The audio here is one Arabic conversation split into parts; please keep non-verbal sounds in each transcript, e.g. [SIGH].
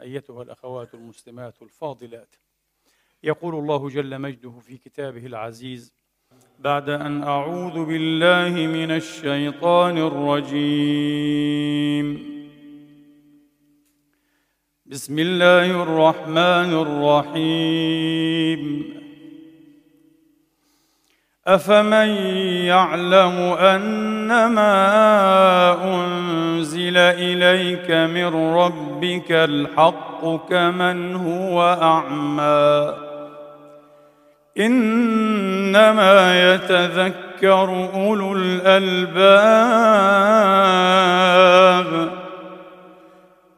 أيتها الأخوات المسلمات الفاضلات. يقول الله جل مجده في كتابه العزيز بعد أن أعوذ بالله من الشيطان الرجيم. بسم الله الرحمن الرحيم. أفمن يعلم أنما أنزل إليك من ربك الحق كمن هو أعمى؟ إنما يتذكر أولو الألباب.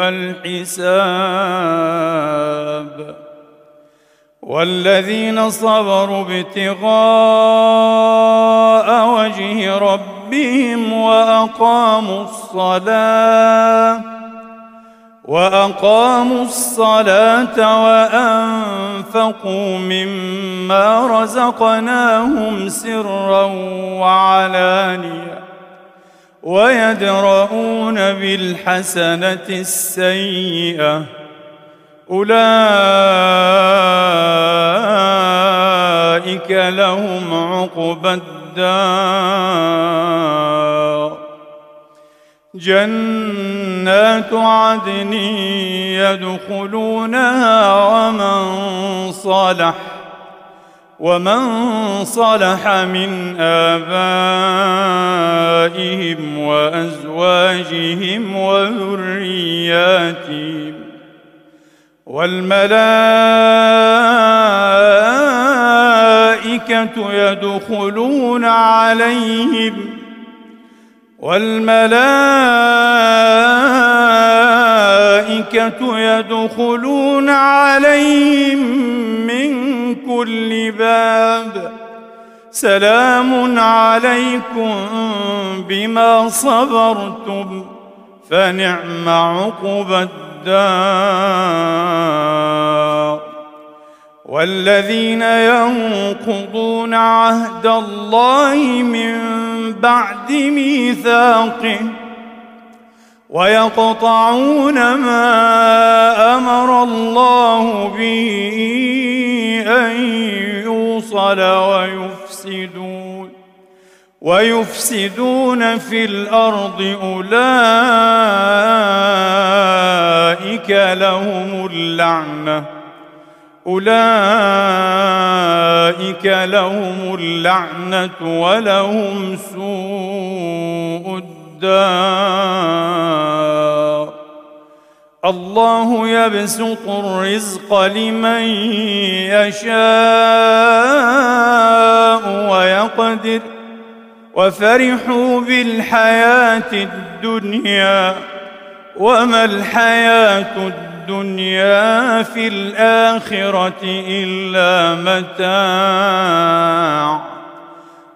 الحساب والذين صبروا ابتغاء وجه ربهم وأقاموا الصلاة وأقاموا الصلاة وأنفقوا مما رزقناهم سرا وعلانية ويدرؤون بالحسنة السيئة. أولئك لهم عقبى الدار. جنات عدن يدخلونها ومن صلح ومن صلح من آبائهم وأزواجهم وذرياتهم والملائكة يدخلون عليهم والملائكة يدخلون عليهم من كل باب. سلام عليكم بما صبرتم فنعم عقبى الدار. والذين ينقضون عهد الله من بعد ميثاقه ويقطعون ما أمر الله به أن يوصل ويفسدون ويفسدون في الأرض أولئك لهم اللعنة أولئك لهم اللعنة ولهم سوء الدار. الله يبسط الرزق لمن يشاء ويقدر وفرحوا بالحياة الدنيا وما الحياة الدنيا في الآخرة إلا متاع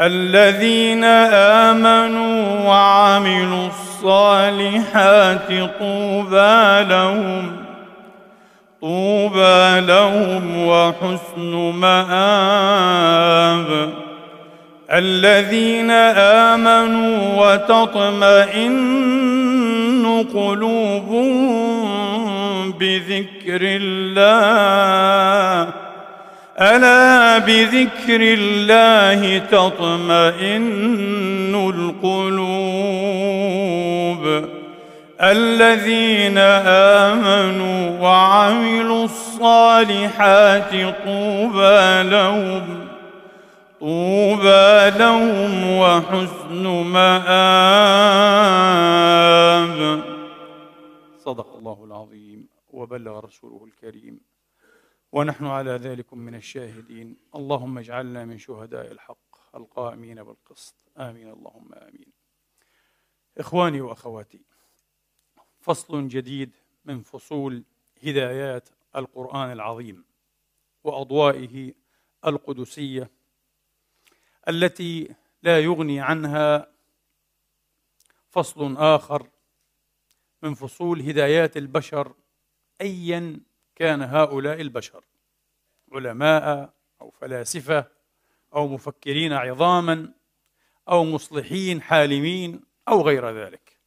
الذين آمنوا وعملوا الصالحات طوبى لهم طوبى لهم وحسن مآب. الذين آمنوا وتطمئن قلوبهم بذكر الله ألا بذكر الله تطمئن القلوب الذين آمنوا وعملوا الصالحات طوبى لهم طوبى لهم وحسن مآب. صدق الله العظيم وبلغ رسوله الكريم. ونحن على ذلك من الشاهدين. اللهم اجعلنا من شهداء الحق القائمين بالقسط. آمين. اللهم آمين. إخواني وأخواتي فصل جديد من فصول هدايات القرآن العظيم وأضوائه القدسية التي لا يغني عنها فصل آخر من فصول هدايات البشر ايا كان هؤلاء البشر علماء أو فلاسفة أو مفكرين عظاما أو مصلحين حالمين أو غير ذلك.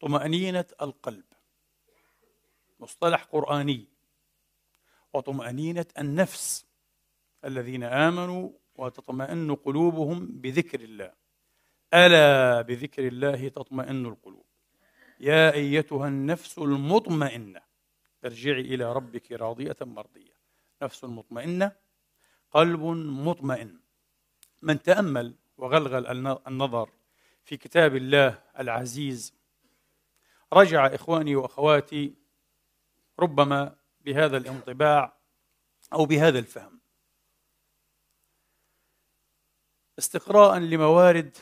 طمأنينة القلب مصطلح قرآني وطمأنينة النفس الذين آمنوا وتطمئن قلوبهم بذكر الله. ألا بذكر الله تطمئن القلوب. يا أيتها النفس المطمئنة. ارجعي إلى ربك راضية مرضية. نفس مطمئنة قلب مطمئن. من تأمل وغلغل النظر في كتاب الله العزيز رجع إخواني وأخواتي ربما بهذا الانطباع أو بهذا الفهم. استقراء لموارد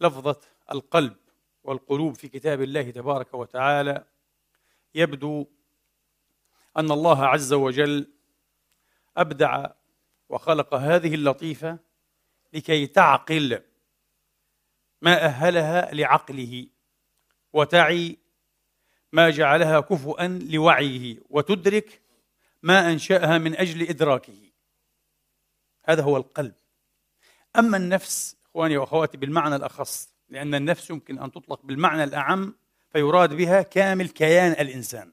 لفظة القلب والقلوب في كتاب الله تبارك وتعالى يبدو أن الله عز وجل أبدع وخلق هذه اللطيفة لكي تعقل ما أهلها لعقله وتعي ما جعلها كفؤا لوعيه وتدرك ما أنشأها من أجل إدراكه. هذا هو القلب. أما النفس إخواني وأخواتي بالمعنى الأخص لأن النفس يمكن أن تطلق بالمعنى الأعم فيراد بها كامل كيان الإنسان.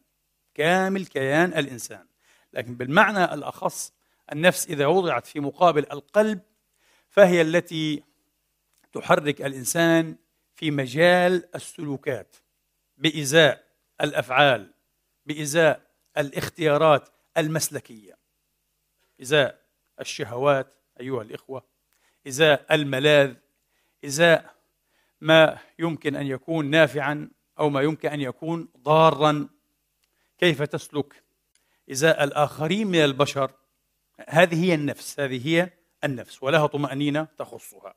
كامل كيان الإنسان. لكن بالمعنى الأخص النفس إذا وضعت في مقابل القلب فهي التي تحرك الإنسان في مجال السلوكات بإزاء الأفعال بإزاء الاختيارات المسلكية إزاء الشهوات أيها الإخوة إزاء الملاذ إزاء ما يمكن أن يكون نافعا أو ما يمكن أن يكون ضارا. كيف تسلك ازاء الآخرين من البشر؟ هذه هي النفس هذه هي النفس ولها طمأنينة تخصها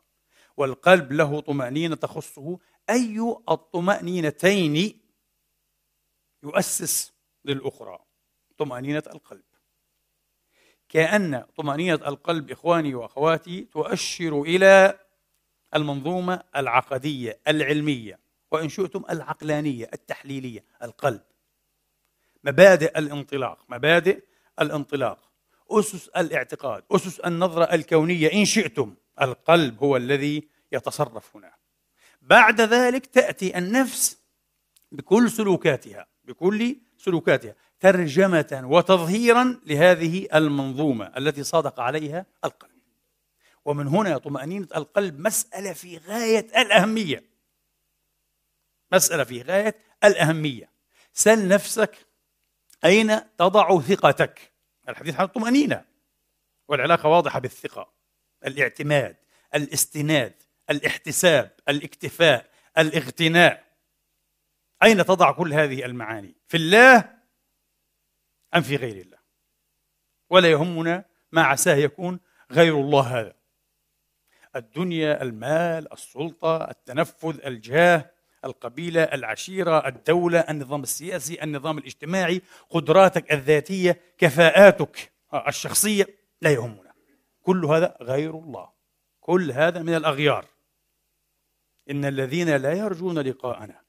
والقلب له طمأنينة تخصه. أي الطمأنينتين يؤسس للأخرى؟ طمأنينة القلب. كأن طمأنينة القلب إخواني وأخواتي تؤشر إلى المنظومة العقدية العلمية وإن شئتم العقلانية التحليلية القلب. مبادئ الانطلاق مبادئ الانطلاق. أسس الاعتقاد أسس النظرة الكونية إن شئتم. القلب هو الذي يتصرف هنا. بعد ذلك تأتي النفس بكل سلوكاتها بكل سلوكاتها ترجمة وتظهيرا لهذه المنظومة التي صادق عليها القلب. ومن هنا طمأنينة القلب مسألة في غاية الأهمية. مسألة في غاية الأهمية. سل نفسك أين تضع ثقتك؟ الحديث عن الطمأنينة. والعلاقة واضحة بالثقة الاعتماد الاستناد الاحتساب الاكتفاء الاغتناء. أين تضع كل هذه المعاني؟ في الله أم في غير الله؟ ولا يهمنا ما عساه يكون غير الله هذا. الدنيا المال السلطة التنفذ الجاه القبيلة العشيرة الدولة النظام السياسي النظام الاجتماعي قدراتك الذاتية كفاءاتك الشخصية لا يهمنا. كل هذا غير الله. كل هذا من الأغيار. إن الذين لا يرجون لقاءنا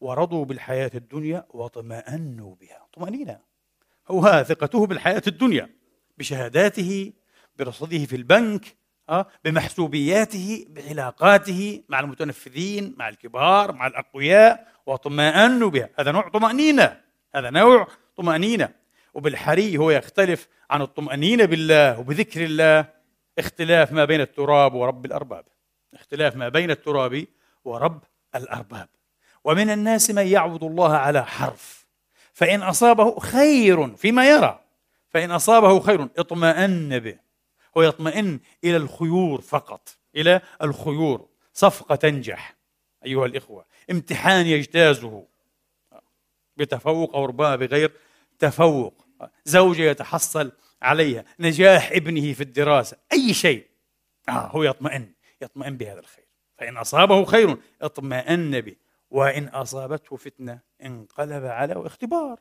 ورضوا بالحياة الدنيا واطمأنوا بها. طمأنينة. هو ثقته بالحياة الدنيا بشهاداته برصيده في البنك آه، بمحسوبياته بعلاقاته مع المتنفذين مع الكبار مع الأقوياء واطمأنوا بها. هذا نوع طمأنينة. هذا نوع طمأنينة. وبالحري هو يختلف عن الطمأنينة بالله وبذكر الله. اختلاف ما بين التراب ورب الأرباب. اختلاف ما بين التراب ورب الأرباب. ومن الناس من يعبد الله على حرف. فإن أصابه خير فيما يرى. فإن أصابه خير اطمأن به. ويطمئن إلى الخيور فقط إلى الخيور. صفقة تنجح أيها الإخوة. امتحان يجتازه. بتفوق أو ربما بغير تفوق. زوجة يتحصل عليها نجاح ابنه في الدراسة أي شيء. آه هو يطمئن يطمئن بهذا الخير. فإن أصابه خير اطمأن به. وإن أصابته فتنة انقلب على اختبار.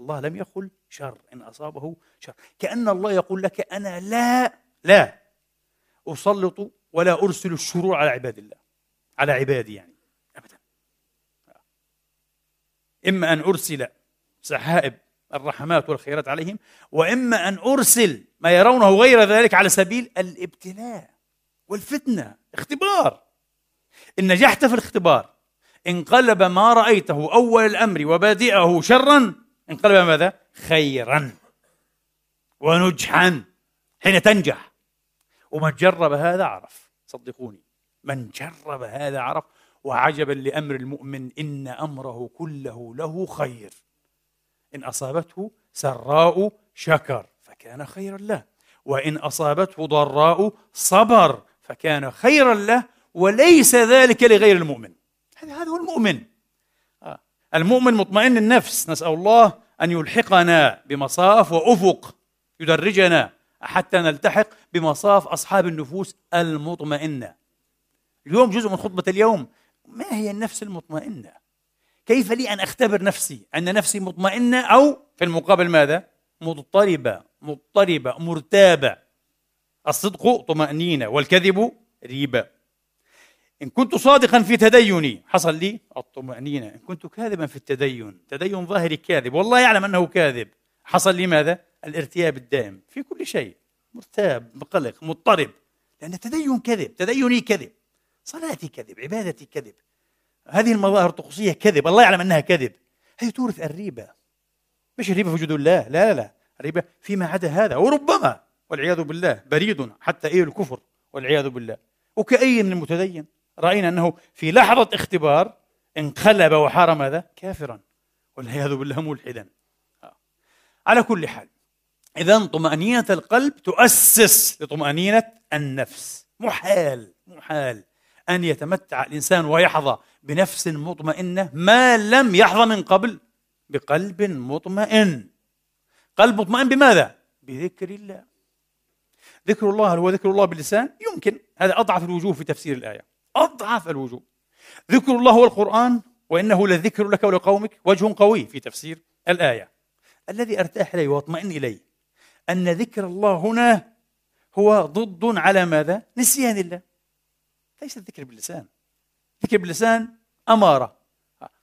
الله لم يقل شر إن أصابه شر. كأن الله يقول لك أنا لا لا أسلط ولا أرسل الشرور على عباد الله على عبادي يعني أبدا. إما أن أرسل سحائب الرحمات والخيرات عليهم وإما أن أرسل ما يرونه غير ذلك على سبيل الابتلاء والفتنة اختبار. إن نجحت في الاختبار انقلب ما رأيته أول الأمر وبادئه شرا انقلب ماذا؟ خيرا ونجحا حين تنجح ومن جرب هذا عرف صدقوني من جرب هذا عرف وعجبا لأمر المؤمن إن أمره كله له خير إن أصابته سراء شكر فكان خيرا له وإن أصابته ضراء صبر فكان خيرا له وليس ذلك لغير المؤمن هذا هو المؤمن. المؤمن مطمئن النفس نسأل الله أن يلحقنا بمصاف وأفق يدرجنا حتى نلتحق بمصاف أصحاب النفوس المطمئنة. اليوم جزء من خطبة اليوم ما هي النفس المطمئنة؟ كيف لي أن أختبر نفسي؟ أن نفسي مطمئنة أو في المقابل ماذا؟ مضطربة مضطربة مرتابة. الصدق طمأنينة والكذب ريبة. إن كنت صادقا في تديني. حصل لي؟ الطمأنينة. إن كنت كاذبا في التدين. تدين ظاهري كاذب. والله يعلم أنه كاذب. حصل لي ماذا؟ الارتياب الدائم. في كل شيء. مرتاب مقلق مضطرب. لأن التدين كذب. تديني كذب. صلاتي كذب. عبادتي كذب. هذه المظاهر الطقوسية كذب. الله يعلم أنها كذب. هي تورث الريبة. مش الريبة في وجود الله. لا لا لا. الريبة فيما عدا هذا. وربما والعياذ بالله بريد حتى إيه الكفر والعياذ بالله. وكأي من المتدين. رأينا أنه في لحظة اختبار انقلب وحار ماذا؟ كافرا والعياذ بالله ملحدا على كل حال إذا طمأنينة القلب تؤسس لطمأنينة النفس محال محال أن يتمتع الإنسان ويحظى بنفس مطمئنة ما لم يحظى من قبل بقلب مطمئن قلب مطمئن بماذا؟ بذكر الله ذكر الله هل هو ذكر الله باللسان؟ يمكن هذا أضعف الوجوه في تفسير الآية أضعف الوجوه. ذكر الله هو القرآن وإنه لذكر لك ولقومك وجه قوي في تفسير الآية. الذي أرتاح إليه وأطمئن إليه أن ذكر الله هنا هو ضد على ماذا؟ نسيان الله. ليس الذكر باللسان. ذكر باللسان أمارة.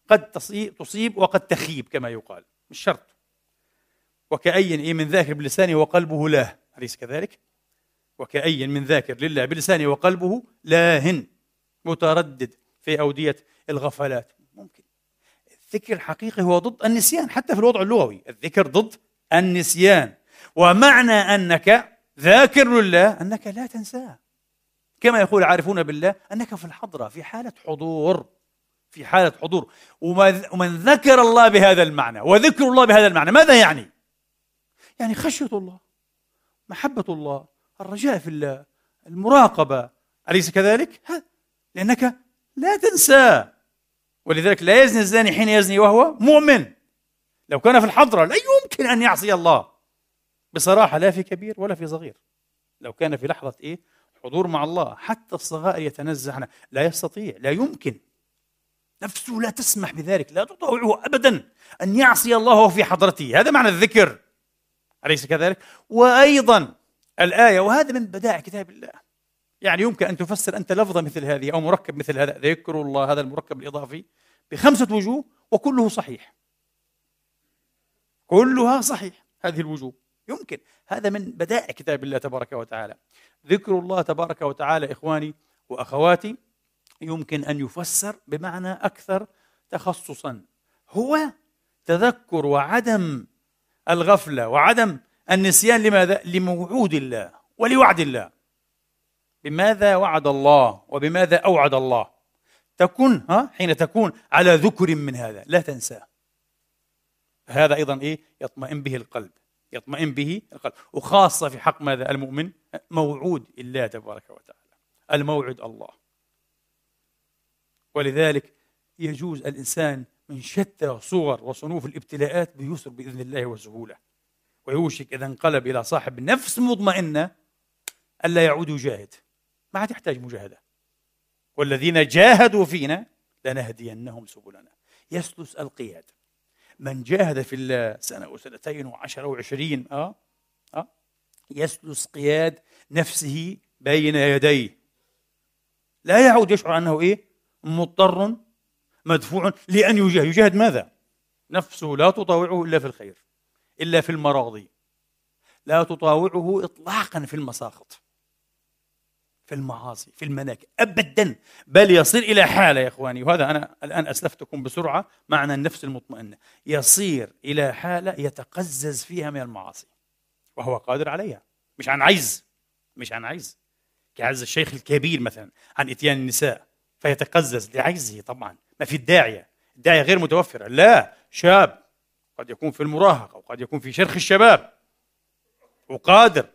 قد تصيب وقد تخيب كما يقال. مش شرط. وكأي من ذاكر بلسانه وقلبه لاه أليس كذلك؟ وكأي من ذاكر لله بلسانه وقلبه لاهن. متردد في أودية الغفلات. ممكن. الذكر الحقيقي هو ضد النسيان حتى في الوضع اللغوي. الذكر ضد النسيان. ومعنى أنك ذاكر لله أنك لا تنساه. كما يقول العارفون بالله أنك في الحضرة في حالة حضور. في حالة حضور. ومن ذكر الله بهذا المعنى وذكر الله بهذا المعنى ماذا يعني؟ يعني خشية الله محبة الله الرجاء في الله المراقبة. أليس كذلك؟ لأنك لا تنسى. ولذلك لا يزني الزاني حين يزني وهو مؤمن. لو كان في الحضرة لا يمكن أن يعصي الله. بصراحة لا في كبير ولا في صغير. لو كان في لحظة إيه؟ حضور مع الله. حتى الصغائر يتنزه عنه لا يستطيع. لا يمكن. نفسه لا تسمح بذلك. لا تطوعه أبدا أن يعصي الله في حضرته. هذا معنى الذكر. أليس كذلك؟ وأيضا الآية وهذا من بدائع كتاب الله. يعني يمكن أن تفسر أنت لفظة مثل هذه أو مركب مثل هذا. ذكر الله هذا المركب الإضافي بخمسة وجوه وكله صحيح. كلها صحيح هذه الوجوه. يمكن. هذا من بدائع كتاب الله تبارك وتعالى. ذكر الله تبارك وتعالى إخواني وأخواتي يمكن أن يفسر بمعنى أكثر تخصصا. هو تذكر وعدم الغفلة وعدم النسيان لماذا؟ لموعود الله ولوعد الله. بماذا وعد الله وبماذا أوعد الله؟ تكون ها حين تكون على ذكر من هذا لا تنساه. هذا أيضا إيه؟ يطمئن به القلب يطمئن به القلب. وخاصة في حق ماذا؟ المؤمن موعود الله تبارك وتعالى الموعد الله. ولذلك يجوز الإنسان من شتى صور وصنوف الابتلاءات بيسر بإذن الله وسهولة. ويوشك إذا انقلب إلى صاحب نفس مطمئنة ألا يعود يجاهد. ما عاد يحتاج مجاهدة. والذين جاهدوا فينا لنهدينهم سبلنا. يسلس القياد من جاهد في الله سنة وسنتين وعشرة وعشرين آه آه يسلس قياد نفسه بين يديه. لا يعود يشعر أنه إيه؟ مضطر مدفوع. لأن يجاهد. يجاهد ماذا؟ نفسه. لا تطاوعه إلا في الخير إلا في المراضي. لا تطاوعه إطلاقا في المساخط في المعاصي في المناكب أبدا بل يصير إلى حالة يا إخواني وهذا أنا الآن أسلفتكم بسرعة معنى النفس المطمئنة يصير إلى حالة يتقزز فيها من المعاصي وهو قادر عليها مش عن عجز مش عن عجز كعجز الشيخ الكبير مثلا عن إتيان النساء فيتقزز لعجزه طبعا ما في الداعية الداعية غير متوفرة لا شاب قد يكون في المراهقة وقد يكون في شرخ الشباب وقادر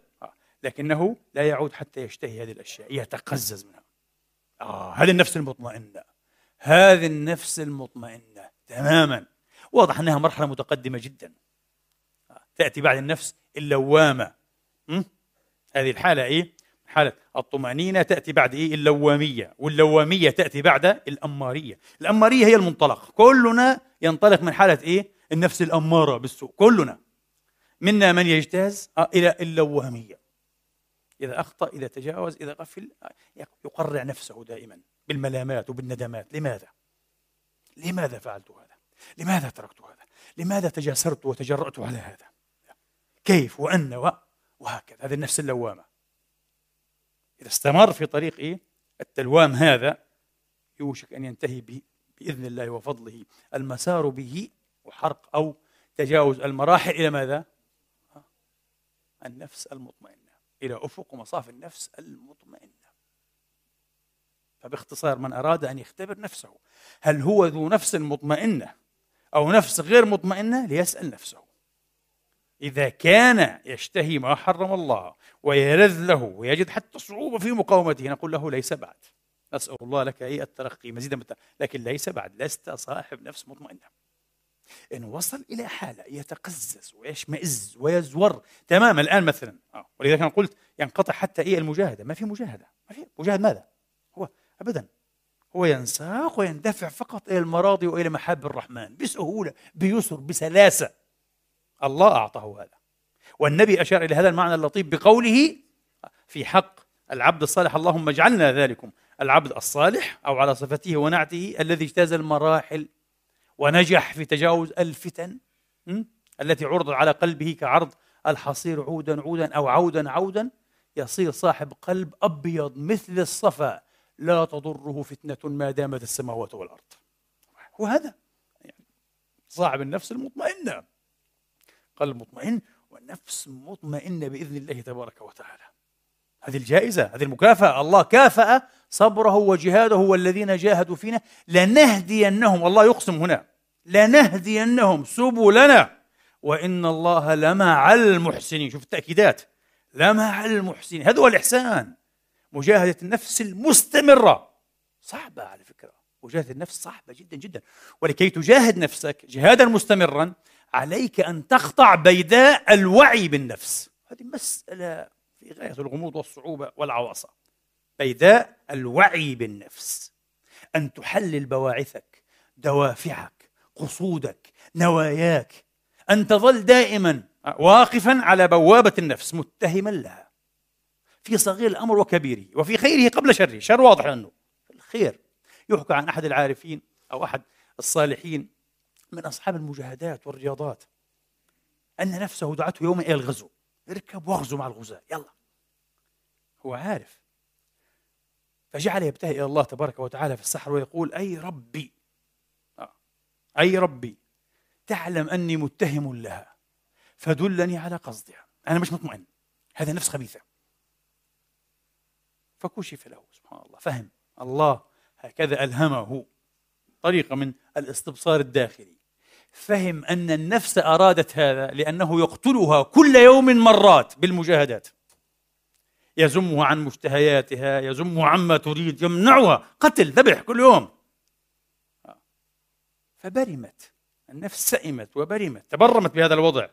لكنه لا يعود حتى يشتهي هذه الأشياء يتقزز منها آه هذه النفس المطمئنة هذه النفس المطمئنة تماما واضح أنها مرحلة متقدمة جدا آه. تأتي بعد النفس اللوامة م? هذه الحالة إيه؟ حالة الطمأنينة تأتي بعد إيه؟ اللوامية واللوامية تأتي بعد الأمارية الأمارية هي المنطلق كلنا ينطلق من حالة إيه؟ النفس الأمارة بالسوء كلنا منا من يجتاز آه، إلى اللوامية إذا أخطأ إذا تجاوز إذا غفل يقرع نفسه دائما بالملامات وبالندمات لماذا؟ لماذا فعلت هذا؟ لماذا تركت هذا؟ لماذا تجاسرت وتجرأت على هذا؟ كيف وأن و... وهكذا هذه النفس اللوامة إذا استمر في طريق إيه؟ التلوام هذا يوشك أن ينتهي بإذن الله وفضله المسار به وحرق أو تجاوز المراحل إلى ماذا؟ النفس المطمئنة إلى أفق مصاف النفس المطمئنة. فباختصار من أراد أن يختبر نفسه هل هو ذو نفس مطمئنة أو نفس غير مطمئنة؟ ليسأل نفسه. إذا كان يشتهي ما حرم الله ويلذ له ويجد حتى صعوبة في مقاومته نقول له ليس بعد. نسأل الله لك أي الترقي مزيدا لكن ليس بعد لست صاحب نفس مطمئنة. إن وصل إلى حالة يتقزز ويشمئز ويزور تماما. الآن مثلا آه. ولذلك أنا قلت ينقطع حتى إيه المجاهدة. ما في مجاهدة. ما في. مجاهد ماذا؟ هو أبدا. هو ينساق ويندفع فقط إلى المراضي وإلى محاب الرحمن بسهولة بيسر بسلاسة. الله أعطاه هذا. والنبي أشار إلى هذا المعنى اللطيف بقوله في حق العبد الصالح اللهم اجعلنا ذلكم. العبد الصالح أو على صفته ونعته الذي اجتاز المراحل ونجح في تجاوز الفتن التي عرضت على قلبه كعرض الحصير عودا عودا أو عودا عودا يصير صاحب قلب أبيض مثل الصفا. لا تضره فتنة ما دامت السماوات والأرض. وهذا يعني صاحب النفس المطمئنة. قلب مطمئن ونفس مطمئنة بإذن الله تبارك وتعالى. هذه الجائزة هذه المكافأة. الله كافأ صبره وجهاده والذين جاهدوا فينا. لنهدينهم. والله يقسم هنا. لنهدينهم سبلنا. وإن الله لمع المحسنين. شوف التأكيدات. لمع المحسنين. هذا هو الإحسان. مجاهدة النفس المستمرة. صعبة على فكرة. مجاهدة النفس صعبة جدا جدا. ولكي تجاهد نفسك جهادا مستمرا عليك أن تخضع بيداء الوعي بالنفس. هذه مسألة في غاية الغموض والصعوبة والعواصة بيداء الوعي بالنفس. أن تحلل بواعثك دوافعك. قصودك نواياك. أن تظل دائما واقفا على بوابة النفس متهما لها. في صغير الأمر وكبيره وفي خيره قبل شره. شر واضح أنه الخير. يحكى عن أحد العارفين أو أحد الصالحين من أصحاب المجاهدات والرياضات. أن نفسه دعته يوما إلى الغزو. اركب واغزو مع الغزاة. يلا. هو عارف. فجعل يبتهي إلى الله تبارك وتعالى في السحر ويقول أي ربي. أي ربي تعلم أني متهم لها فدلني على قصدها. أنا مش مطمئن. هذا نفس خبيثة. فكشف له سبحان الله. فهم. الله هكذا ألهمه. طريقة من الاستبصار الداخلي. فهم أن النفس أرادت هذا لأنه يقتلها كل يوم مرات بالمجاهدات. يزمها عن مشتهياتها يزمها عما تريد يمنعها. قتل ذبح كل يوم. فبرمت النفس سئمت وبرمت. تبرمت بهذا الوضع.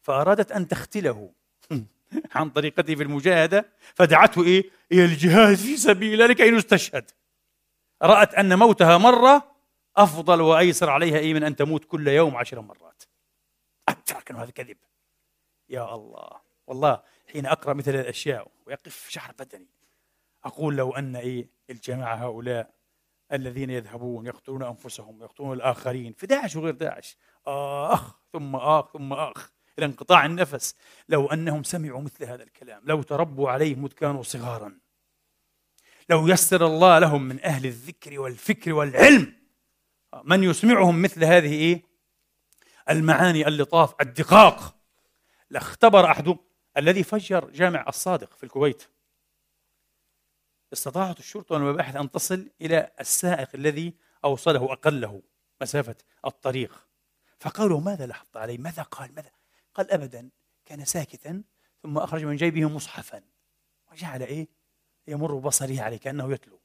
فأرادت أن تختله. [LAUGHS] عن طريقته في المجاهدة فدعته إيه؟ إلى الجهاد في سبيل الله لكي يستشهد رأت أن موتها مرة أفضل وأيسر عليها إيه؟ من أن تموت كل يوم عشر مرات. أدرك أنه هذا كذب. يا الله. والله حين أقرأ مثل الأشياء ويقف شعر بدني أقول لو أن إيه؟ الجماعة هؤلاء الذين يذهبون يقتلون أنفسهم ويقتلون الآخرين. في داعش وغير داعش. آخ ثم آخ ثم آخ. إلى انقطاع النفس. لو أنهم سمعوا مثل هذا الكلام لو تربوا عليه مذ كانوا صغارا. لو يسر الله لهم من أهل الذكر والفكر والعلم. من يسمعهم مثل هذه إيه؟ المعاني اللطاف الدقاق. لاختبر أحدهم الذي فجر جامع الصادق في الكويت. استطاعت الشرطة والمباحث أن تصل إلى السائق الذي أوصله أقله مسافة الطريق. فقالوا ماذا لاحظت عليه؟ ماذا قال؟ ماذا؟ قال أبدا كان ساكتا ثم أخرج من جيبه مصحفا. وجعل إيه؟ يمر بصره عليه كأنه يتلو.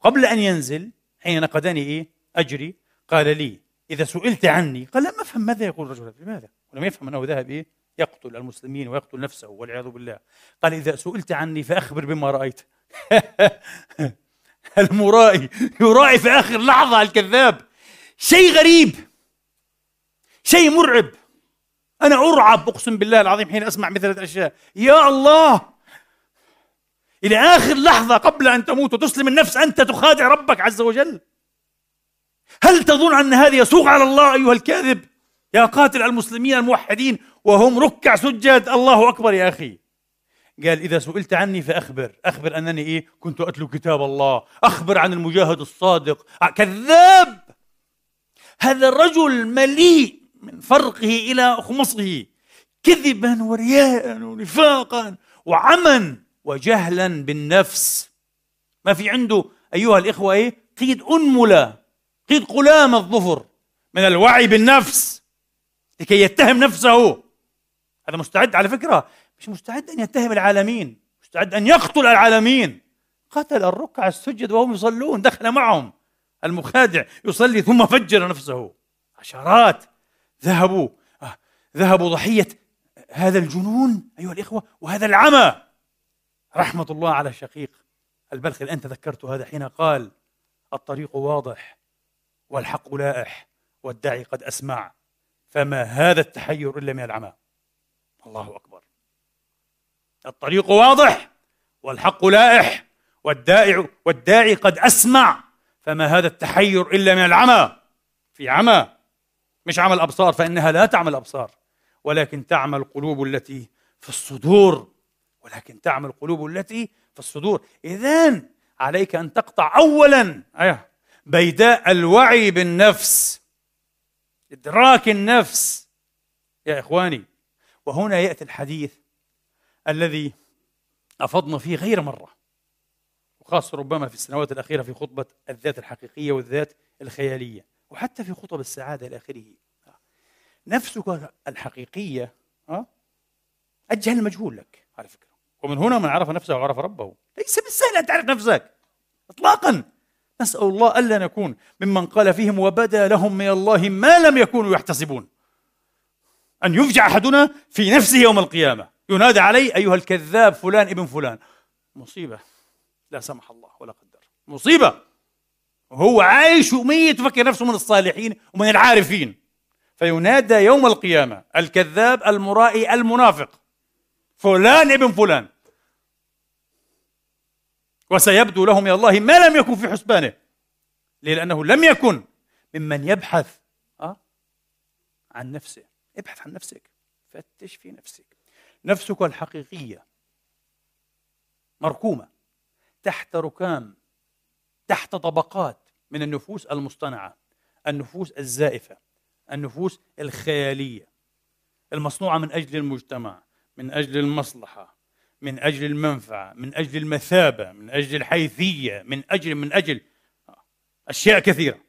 قبل أن ينزل حين نقدني إيه؟ أجري قال لي إذا سئلت عني؟ قال لم أفهم ماذا يقول الرجل لماذا؟ ولم يفهم أنه ذهب إيه؟ يقتل المسلمين ويقتل نفسه والعياذ بالله. قال إذا سئلت عني فأخبر بما رأيت. [LAUGHS] المرائي يرائي في آخر لحظة الكذاب. شيء غريب شيء مرعب. أنا أرعب أقسم بالله العظيم حين أسمع مثل هذه الأشياء. يا الله! إلى آخر لحظة قبل أن تموت وتسلم النفس أنت تخادع ربك عز وجل. هل تظن أن هذا يسوق على الله أيها الكاذب؟ يا قاتل المسلمين الموحدين وهم ركع سجد الله أكبر يا أخي. قال إذا سئلت عني فأخبر. أخبر أنني إيه؟ كنت أتلو كتاب الله. أخبر عن المجاهد الصادق. كذاب! هذا الرجل مليء من فرقه إلى خمصه. كذبا ورياء ونفاقا وعما وجهلا بالنفس. ما في عنده أيها الإخوة إيه؟ قيد أنملة قيد قلام الظفر من الوعي بالنفس لكي يتهم نفسه. هذا مستعد على فكرة. مش مستعد أن يتهم العالمين مستعد أن يقتل العالمين. قتل الركع السجد وهم يصلون دخل معهم. المخادع يصلي ثم فجر نفسه. عشرات ذهبوا آه، ذهبوا ضحية. هذا الجنون أيها الإخوة وهذا العمى. رحمة الله على الشقيق البلخي الآن تذكرت هذا حين قال الطريق واضح والحق لائح والداعي قد أسمع فما هذا التحير إلا من العمى. الله أكبر. الطريق واضح والحق لائح والداعي والداعي قد أسمع فما هذا التحير إلا من العمى. في عمى مش عمى الأبصار فإنها لا تعمى الأبصار. ولكن تعمى القلوب التي في الصدور. ولكن تعمى القلوب التي في الصدور. إذن عليك أن تقطع أولا أيه بيداء الوعي بالنفس إدراك النفس. يا إخواني وهنا يأتي الحديث الذي أفضنا فيه غير مرة وخاصة ربما في السنوات الأخيرة في خطبة الذات الحقيقية والذات الخيالية وحتى في خطب السعادة إلى آخره. نفسك الحقيقية الجهل المجهول لك على فكرة. ومن هنا من عرف نفسه وعرف ربه. ليس بالسهل أن تعرف نفسك إطلاقا. نسأل الله ألا نكون ممن قال فيهم وبدا لهم من الله ما لم يكونوا يحتسبون. أن يفجع أحدنا في نفسه يوم القيامة. ينادى عليه أيها الكذاب فلان ابن فلان. مصيبة. لا سمح الله ولا قدر. مصيبة. وهو عايش وميت يفكر نفسه من الصالحين ومن العارفين. فينادى يوم القيامة الكذاب المرائي المنافق. فلان ابن فلان. وسيبدو له من الله ما لم يكن في حسبانه. ليه؟ لأنه لم يكن ممن يبحث أه؟ عن نفسه. ابحث عن نفسك. فتش في نفسك. نفسك الحقيقية. مركومة. تحت ركام. تحت طبقات من النفوس المصطنعة. النفوس الزائفة. النفوس الخيالية. المصنوعة من أجل المجتمع من أجل المصلحة من أجل المنفعة من أجل المثابة من أجل الحيثية من أجل من أجل أشياء كثيرة.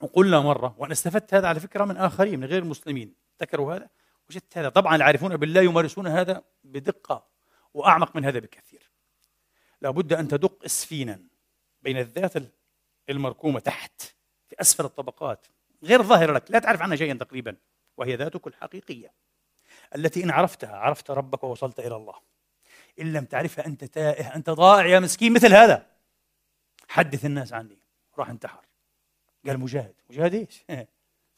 وقلنا مرة وأنا استفدت هذا على فكرة من آخرين من غير المسلمين ذكروا هذا؟ وجدت هذا. طبعا العارفون بالله يمارسون هذا بدقة وأعمق من هذا بكثير. لابد أن تدق اسفينا بين الذات المركومة تحت في أسفل الطبقات. غير ظاهرة لك لا تعرف عنها شيئا تقريبا وهي ذاتك الحقيقية. التي إن عرفتها عرفت ربك ووصلت إلى الله. إن لم تعرفها أنت تائه أنت ضائع يا مسكين مثل هذا. حدث الناس عني راح انتحر. قال مجاهد. مجاهد إيش؟ [LAUGHS]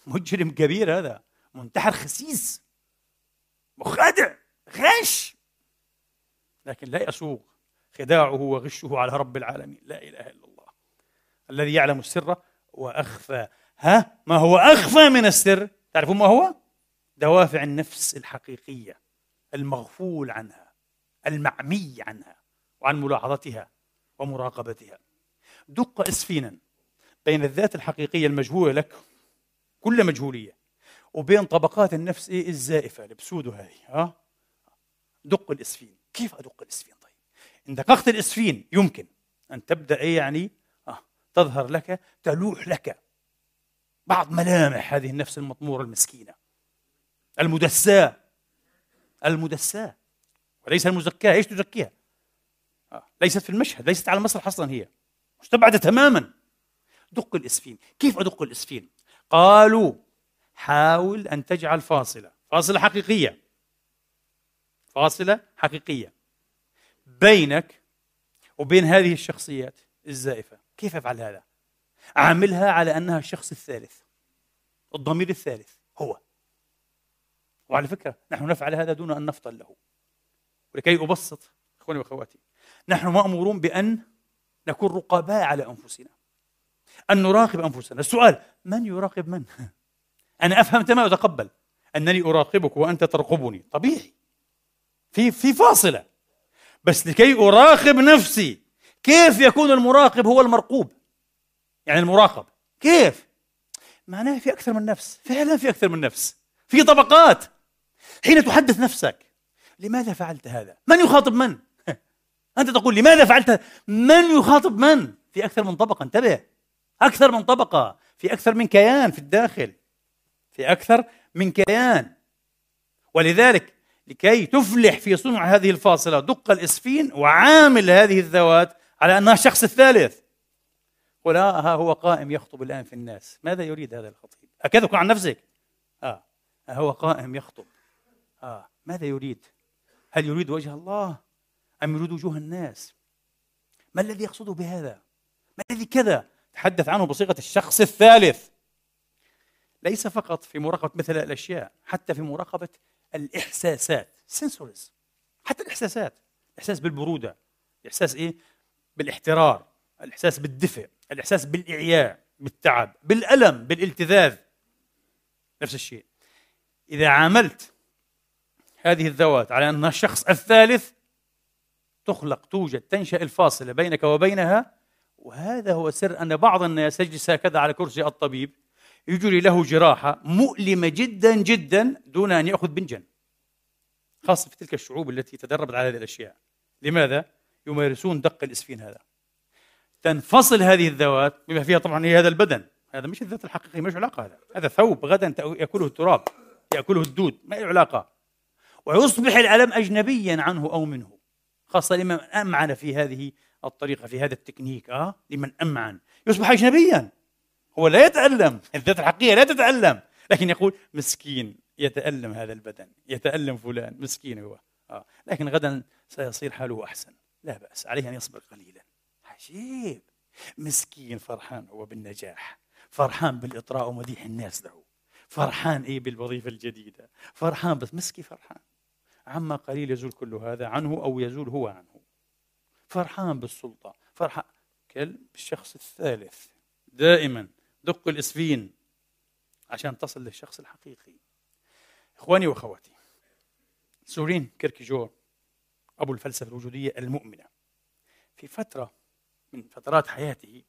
مجرم كبير هذا. منتحر خسيس. مخادع غش. لكن لا يسوق خداعه وغشه على رب العالمين. لا إله إلا الله. الذي يعلم السر وأخفى. ها؟ ما هو أخفى من السر؟ تعرفون ما هو؟ دوافع النفس الحقيقية المغفول عنها المعمي عنها وعن ملاحظتها ومراقبتها. دق اسفينا بين الذات الحقيقية المجهولة لك كل مجهولية. وبين طبقات النفس إيه؟ الزائفة البسودو هذه ها؟ دق الإسفين. كيف أدق الإسفين طيب؟ إن دققت الإسفين يمكن أن تبدأ إيه يعني؟ آه تظهر لك تلوح لك بعض ملامح هذه النفس المطمورة المسكينة. المدساة. المدساة. وليس المزكاة. إيش تزكيها؟ آه. ليست في المشهد ليست على المسرح أصلا هي. مستبعدة تماما. دق الإسفين. كيف أدق الإسفين؟ قالوا حاول أن تجعل فاصلة. فاصلة حقيقية. فاصلة حقيقية. بينك وبين هذه الشخصيات الزائفة. كيف أفعل هذا؟ عاملها على أنها الشخص الثالث. الضمير الثالث. هو. وعلى فكرة نحن نفعل هذا دون أن نفطن له. ولكي أبسط إخواني وأخواتي نحن مأمورون بأن نكون رقباء على أنفسنا. أن نراقب أنفسنا. السؤال من يراقب من؟ [LAUGHS] أنا أفهم تماما وأتقبل. أنني أراقبك وأنت ترقبني. طبيعي. في في فاصلة. بس لكي أراقب نفسي كيف يكون المراقب هو المرقوب؟ يعني المراقب. كيف؟ معناه في أكثر من نفس. فعلا في أكثر من نفس. في طبقات. حين تحدث نفسك لماذا فعلت هذا؟ من يخاطب من؟ [LAUGHS] أنت تقول لماذا فعلت هذا من يخاطب من؟ في أكثر من طبقة. انتبه. أكثر من طبقة. في أكثر من كيان في الداخل. في أكثر من كيان. ولذلك لكي تفلح في صنع هذه الفاصلة دق الإسفين وعامل هذه الذوات على أنها الشخص الثالث. قل آه ها هو قائم يخطب الآن في الناس. ماذا يريد هذا الخطيب؟ أكدك عن نفسك؟ آه. هو قائم يخطب. آه. ماذا يريد؟ هل يريد وجه الله؟ أم يريد وجوه الناس؟ ما الذي يقصده بهذا؟ ما الذي كذا؟ تحدث عنه بصيغة الشخص الثالث. ليس فقط في مراقبة مثل الأشياء حتى في مراقبة الإحساسات سنسوريز حتى الإحساسات. الإحساس بالبرودة الإحساس إيه؟ بالاحترار الإحساس بالدفء الإحساس بالإعياء بالتعب بالألم بالالتذاذ. نفس الشيء. إذا عاملت هذه الذوات على أنها الشخص الثالث تخلق توجد تنشأ الفاصلة بينك وبينها وهذا هو سر أن بعض الناس يجلس هكذا على كرسي الطبيب يجري له جراحة مؤلمة جدا جدا دون أن يأخذ بنجا خاصة في تلك الشعوب التي تدربت على هذه الأشياء. لماذا؟ يمارسون دق الإسفين هذا. تنفصل هذه الذوات بما فيها طبعا هي هذا البدن. هذا مش الذات الحقيقية مش علاقة هذا. هذا ثوب غدا يأكله التراب يأكله الدود ما له علاقة. ويصبح الألم أجنبيا عنه أو منه. خاصة لمن أمعن في هذه الطريقة في هذا التكنيك أه؟ لمن أمعن. يصبح أجنبيا. هو لا يتألم. الذات الحقيقية لا تتألم. لكن يقول مسكين يتألم هذا البدن. يتألم فلان. مسكين هو. آه. لكن غدا سيصير حاله أحسن. لا بأس. عليه أن يصبر قليلا. عجيب. مسكين فرحان هو بالنجاح. فرحان بالإطراء ومديح الناس له. فرحان إيه بالوظيفة الجديدة. فرحان بس مسكي فرحان. عما قليل يزول كل هذا عنه أو يزول هو عنه. فرحان بالسلطة. فرحان. كل بالشخص الثالث. دائما. دق الإسفين عشان تصل للشخص الحقيقي. إخواني وأخواتي سورين كيركيجور أبو الفلسفة الوجودية المؤمنة في فترة من فترات حياته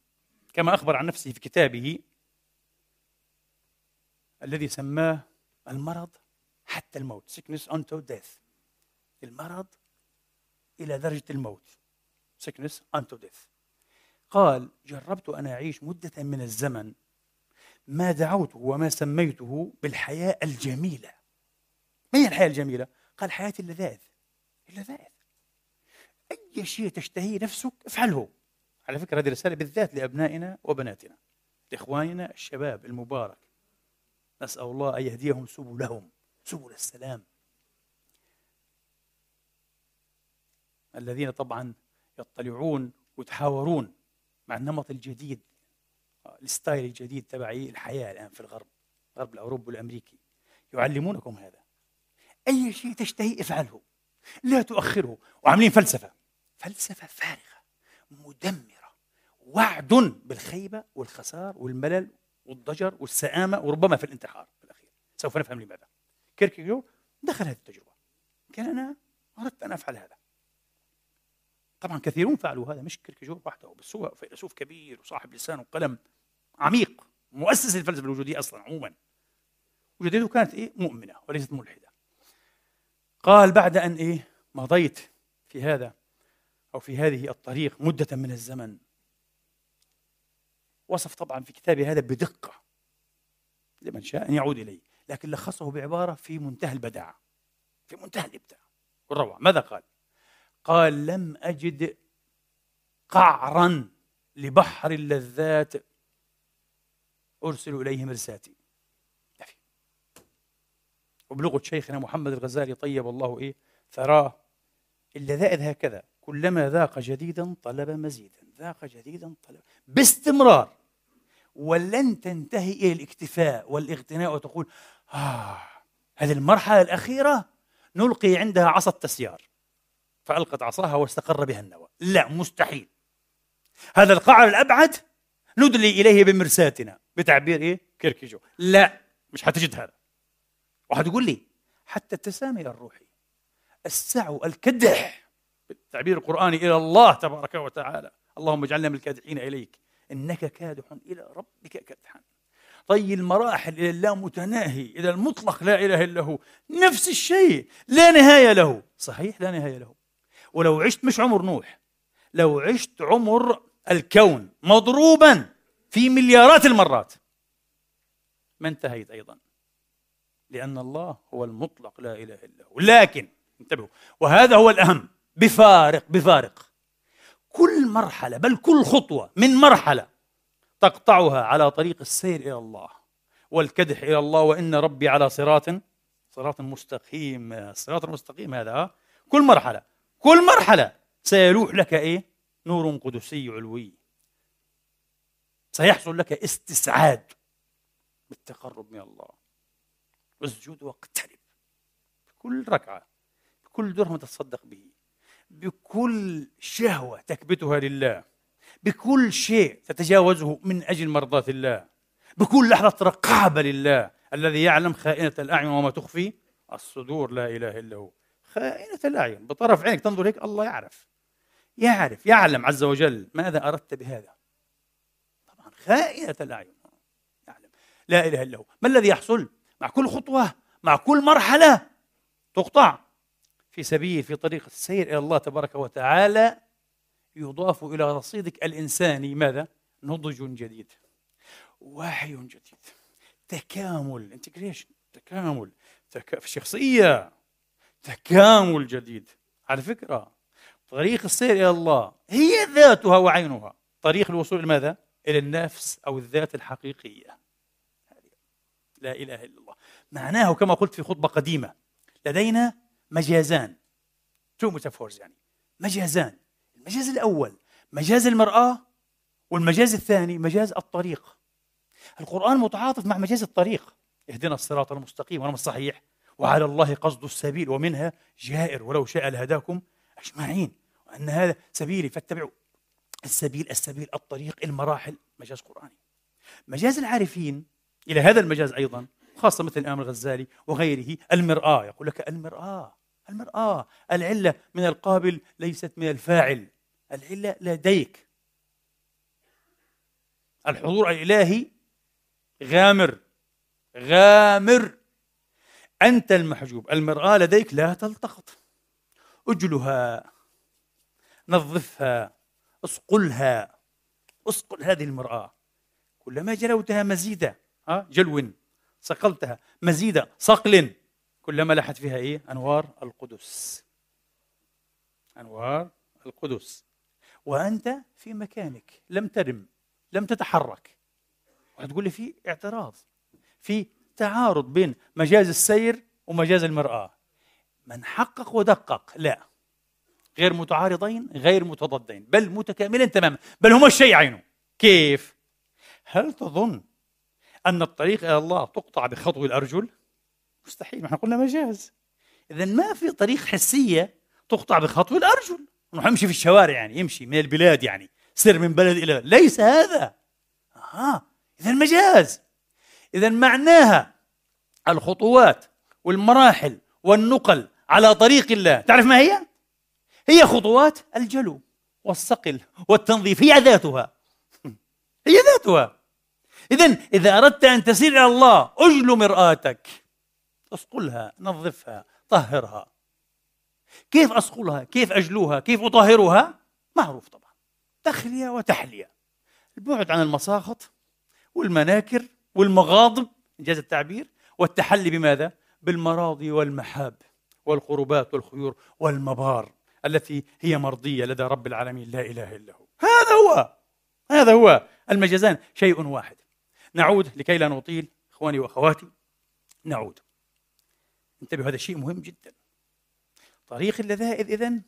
كما أخبر عن نفسه في كتابه الذي سماه المرض حتى الموت sickness unto death. المرض إلى درجة الموت sickness unto death. قال جربت أن أعيش مدة من الزمن ما دعوته وما سميته بالحياة الجميلة. ما هي الحياة الجميلة؟ قال حياة اللذاذ. اللذاذ. أي شيء تشتهيه نفسك افعله. على فكرة هذه رسالة بالذات لأبنائنا وبناتنا. لإخواننا الشباب المبارك. نسأل الله أن يهديهم سبلهم. سبل السلام. الذين طبعا يطلعون ويتحاورون مع النمط الجديد الستايل الجديد تبع الحياة الآن في الغرب الغرب الأوروبي والأمريكي. يعلمونكم هذا. أي شيء تشتهي افعله. لا تؤخره. وعاملين فلسفة. فلسفة فارغة مدمرة وعد بالخيبة والخسار والملل والضجر والسآمة وربما في الانتحار في الأخير. سوف نفهم لماذا. كيركيجور دخل هذه التجربة. قال أنا أردت أن أفعل هذا. طبعا كثيرون فعلوا هذا مش كيركيجور وحده بس هو فيلسوف كبير وصاحب لسان وقلم. عميق مؤسس الفلسفة الوجودية أصلا عموما. وجدته كانت إيه؟ مؤمنة وليست ملحدة. قال بعد أن إيه؟ مضيت في هذا أو في هذه الطريق مدة من الزمن. وصف طبعا في كتابه هذا بدقة لمن شاء أن يعود إليه لكن لخصه بعبارة في منتهى البداعة في منتهى الإبداع. والروعه ماذا قال؟ قال لم أجد قعرا لبحر اللذات أرسل إليه مرساتي وبلغة شيخنا محمد الغزالي طيب الله إيه ثراه. اللذائذ هكذا. كلما ذاق جديدا طلب مزيدا. ذاق جديدا طلب. باستمرار. ولن تنتهي إلى الاكتفاء والاغتناء وتقول آه هذه المرحلة الأخيرة نلقي عندها عصا التسيار. فألقت عصاها واستقر بها النوى. لا مستحيل. هذا القعر الأبعد ندلي إليه بمرساتنا. بتعبير إيه؟ كيركيجو. لا مش هتجد هذا. واحد يقول لي حتى التسامي الروحي السعو الكدح بالتعبير القرآني إلى الله تبارك وتعالى. اللهم اجعلنا من الكادحين إليك. إنك كادح إلى ربك كدحا. طي المراحل إلى اللامتناهي إلى المطلق لا إله إلا هو. نفس الشيء لا نهاية له. صحيح لا نهاية له. ولو عشت مش عمر نوح. لو عشت عمر الكون مضروبا. في مليارات المرات. ما انتهيت أيضا. لأن الله هو المطلق لا إله إلا هو. لكن انتبهوا وهذا هو الأهم. بفارق بفارق. كل مرحلة بل كل خطوة من مرحلة تقطعها على طريق السير إلى الله والكدح إلى الله وإن ربي على صراط صراط مستقيم. الصراط المستقيم هذا كل مرحلة كل مرحلة سيلوح لك إيه؟ نور قدسي علوي. سيحصل لك استسعاد بالتقرب من الله. اسجد واقترب. بكل ركعة بكل درهم تتصدق به. بكل شهوة تكبتها لله. بكل شيء تتجاوزه من أجل مرضاة الله. بكل لحظة رقابة لله. الذي يعلم خائنة الأعين وما تخفي. الصدور لا إله إلا هو. خائنة الأعين. بطرف عينك تنظر هيك الله يعرف. يعرف يعلم عز وجل ماذا أردت بهذا. خائنة الأعين. يعلم لا إله إلا هو. ما الذي يحصل؟ مع كل خطوة مع كل مرحلة تقطع. في سبيل في طريق السير إلى الله تبارك وتعالى يضاف إلى رصيدك الإنساني ماذا؟ نضج جديد. وعي جديد. تكامل integration تكامل. تك... شخصية. تكامل جديد. على فكرة طريق السير إلى الله هي ذاتها وعينها. طريق الوصول إلى ماذا؟ إلى النفس أو الذات الحقيقية. لا إله إلا الله. معناه كما قلت في خطبة قديمة لدينا مجازان. two metaphors يعني؟ مجازان. المجاز الأول مجاز المرآة والمجاز الثاني مجاز الطريق. القرآن متعاطف مع مجاز الطريق. اهدنا الصراط المستقيم ونعم الصحيح. وعلى الله قصد السبيل ومنها جائر ولو شاء لهداكم أجمعين. وأن هذا سبيلي فاتبعوا السبيل السبيل الطريق المراحل مجاز قرآني. مجاز العارفين إلى هذا المجاز أيضا خاصة مثل الإمام الغزالي وغيره المرآة. يقول لك المرآة المرآة العلة من القابل ليست من الفاعل. العلة لديك. الحضور الإلهي غامر غامر. أنت المحجوب. المرآة لديك لا تلتقط. أجلها نظفها. اصقلها اصقل هذه المرآة. كلما جلوتها مزيدا ها جلو صقلتها مزيدا صقل. كلما لحت فيها إيه؟ أنوار القدس. أنوار القدس. وأنت في مكانك لم ترم لم تتحرك. وتقول لي في اعتراض في تعارض بين مجاز السير ومجاز المرآة. من حقق ودقق؟ لا. غير متعارضين غير متضادين بل متكاملين تماما بل هما الشيء عينه. كيف؟ هل تظن أن الطريق إلى الله تقطع بخطو الأرجل؟ مستحيل إحنا قلنا مجاز. إذا ما في طريق حسية تقطع بخطو الأرجل؟ نروح نمشي في الشوارع يعني يمشي من البلاد يعني سر من بلد إلى ليس هذا. آه إذا مجاز. إذا معناها الخطوات والمراحل والنقل على طريق الله. تعرف ما هي؟ هي خطوات الجلو والصقل والتنظيف هي ذاتها. هي ذاتها. إذا إذا أردت أن تسير إلى الله أجل مرآتك. أصقلها نظفها طهرها. كيف أصقلها؟ كيف أجلوها؟ كيف أطهرها؟ معروف طبعا. تخلية وتحلية. البعد عن المساخط والمناكر والمغاضب إنجاز التعبير. والتحلي بماذا؟ بالمراضي والمحاب والقربات والخيور والمبار. التي هي مرضية لدى رب العالمين لا إله إلا هو. هذا هو. هذا هو. المجازان شيء واحد. نعود لكي لا نطيل إخواني وأخواتي. نعود. انتبهوا هذا شيء مهم جدا. طريق اللذائذ إذن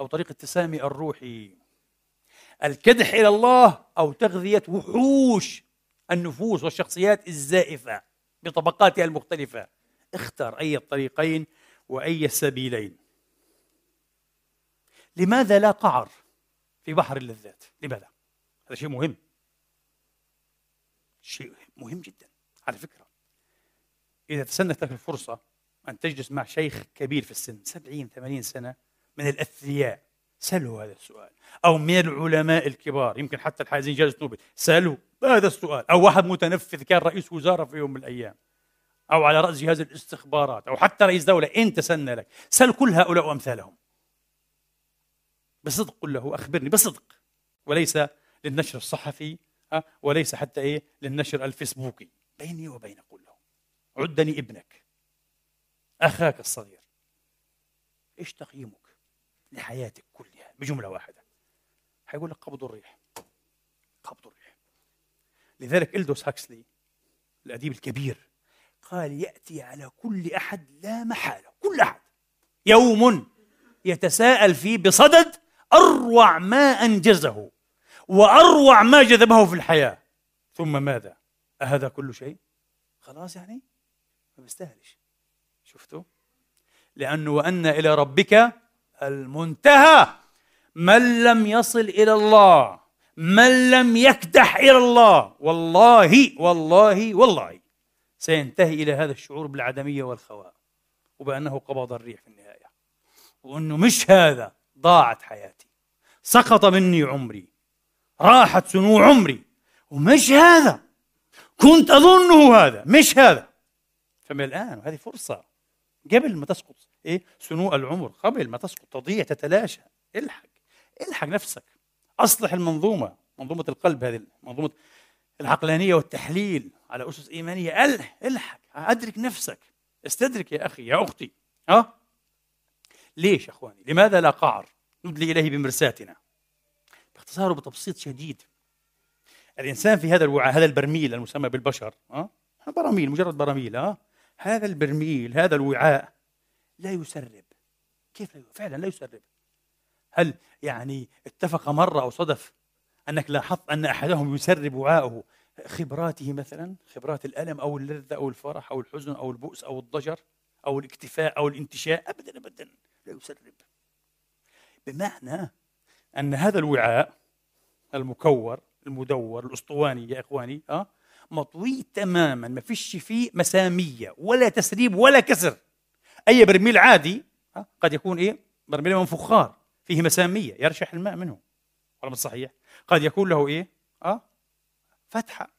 أو طريق التسامي الروحي. الكدح إلى الله أو تغذية وحوش النفوس والشخصيات الزائفة بطبقاتها المختلفة. اختر أي الطريقين وأي السبيلين. لماذا لا قعر في بحر اللذات؟ لماذا؟ هذا شيء مهم. شيء مهم جدا على فكرة. إذا تسنت لك الفرصة أن تجلس مع شيخ كبير في السن سبعين ثمانين سنة من الأثرياء سأله هذا السؤال. أو من العلماء الكبار يمكن حتى الحائزين جائزة نوبل سأله هذا السؤال. أو واحد متنفذ كان رئيس وزارة في يوم من الأيام. أو على رأس جهاز الاستخبارات أو حتى رئيس دولة أنت سن لك. سل كل هؤلاء وأمثالهم. بصدق قل له أخبرني بصدق. وليس للنشر الصحفي وليس حتى إيه للنشر الفيسبوكي. بيني وبينك قل له. عدني ابنك. أخاك الصغير. إيش تقييمك لحياتك كلها بجملة واحدة؟ حيقول لك قبض الريح. قبض الريح. لذلك إلدوس هاكسلي الأديب الكبير قال يأتي على كل أحد لا محالة كل أحد. يوم يتساءل فيه بصدد أروع ما أنجزه وأروع ما جذبه في الحياة ثم ماذا؟ أهذا كل شيء؟ خلاص يعني؟ ما بيستاهلش شفتوا؟ لأنه وأن إلى ربك المنتهى من لم يصل إلى الله من لم يكدح إلى الله والله والله والله سينتهي إلى هذا الشعور بالعدمية والخواء وبأنه قبض الريح في النهاية وأنه مش هذا ضاعت حياتي. سقط مني عمري. راحت سنو عمري. ومش هذا. كنت أظنه هذا. مش هذا. فمن الآن هذه فرصة. قبل ما تسقط إيه؟ سنو العمر. قبل ما تسقط تضيع تتلاشى. الحق. الحق نفسك. أصلح المنظومة. منظومة القلب هذه منظومة العقلانية والتحليل على أسس إيمانية. الحق. أدرك نفسك. استدرك يا أخي يا أختي. ها؟ ليش أخواني؟ لماذا لا قعر ندلي إليه بمرساتنا؟ باختصار وبتبسيط شديد. الإنسان في هذا الوعاء هذا البرميل المسمى بالبشر ها براميل مجرد براميل ها هذا البرميل هذا الوعاء لا يسرب. كيف لا فعلا لا يسرب. هل يعني اتفق مرة أو صدف أنك لاحظت أن أحدهم يسرب وعاءه خبراته مثلا خبرات الألم أو اللذة أو الفرح أو الحزن أو البؤس أو الضجر أو الاكتفاء أو الانتشاء؟ أبدا أبدا. لا يسرب بمعنى أن هذا الوعاء المكور المدور الأسطواني يا إخواني أه مطوي تماما ما فيش فيه مسامية ولا تسريب ولا كسر. أي برميل عادي أه؟ قد يكون إيه؟ برميل من فخار فيه مسامية يرشح الماء منه. ولا صحيح. قد يكون له إيه؟ أه؟ فتحة.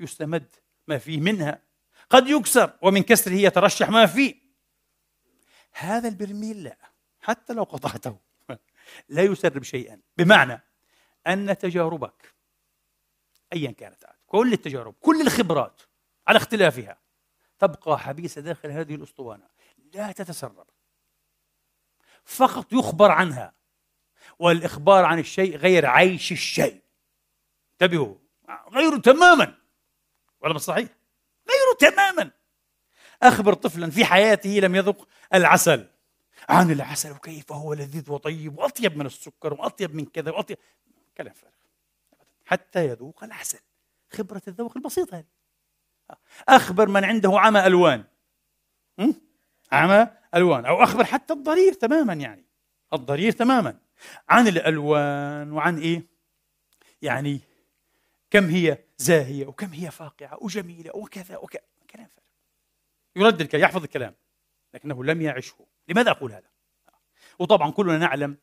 يستمد ما فيه منها. قد يكسر ومن كسره يترشح ما فيه. هذا البرميل لا حتى لو قطعته [LAUGHS] لا يسرب شيئا. بمعنى أن تجاربك أيا كانت. كل التجارب كل الخبرات على اختلافها تبقى حبيسة داخل هذه الأسطوانة لا تتسرب. فقط يخبر عنها والإخبار عن الشيء غير عيش الشيء. انتبهوا غير تماما. ولا مش صحيح؟ غير تماما. أخبر طفلا في حياته لم يذق العسل. عن العسل وكيف هو لذيذ وطيب وأطيب من السكر وأطيب من كذا وأطيب. كلام فارغ. حتى يذوق العسل. خبرة الذوق البسيطة هذه. أخبر من عنده عمى ألوان. عمى ألوان. أو أخبر حتى الضرير تماما يعني. الضرير تماما. عن الألوان وعن إيه؟ يعني كم هي زاهية وكم هي فاقعة وجميلة وكذا وكذا كلام فارغ. يرد الكلام يحفظ الكلام لكنه لم يعشه. لماذا أقول هذا؟ وطبعا كلنا نعلم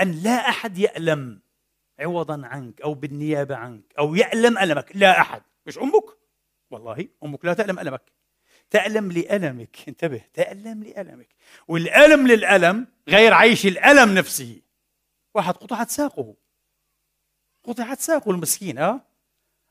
أن لا أحد يألم عوضا عنك أو بالنيابة عنك أو يألم ألمك. لا أحد. مش أمك. والله أمك لا تألم ألمك. تألم لألمك. انتبه. تألم لألمك. والألم للألم غير عيش الألم نفسه. واحد قطعت ساقه. قطعت ساقه المسكين أه؟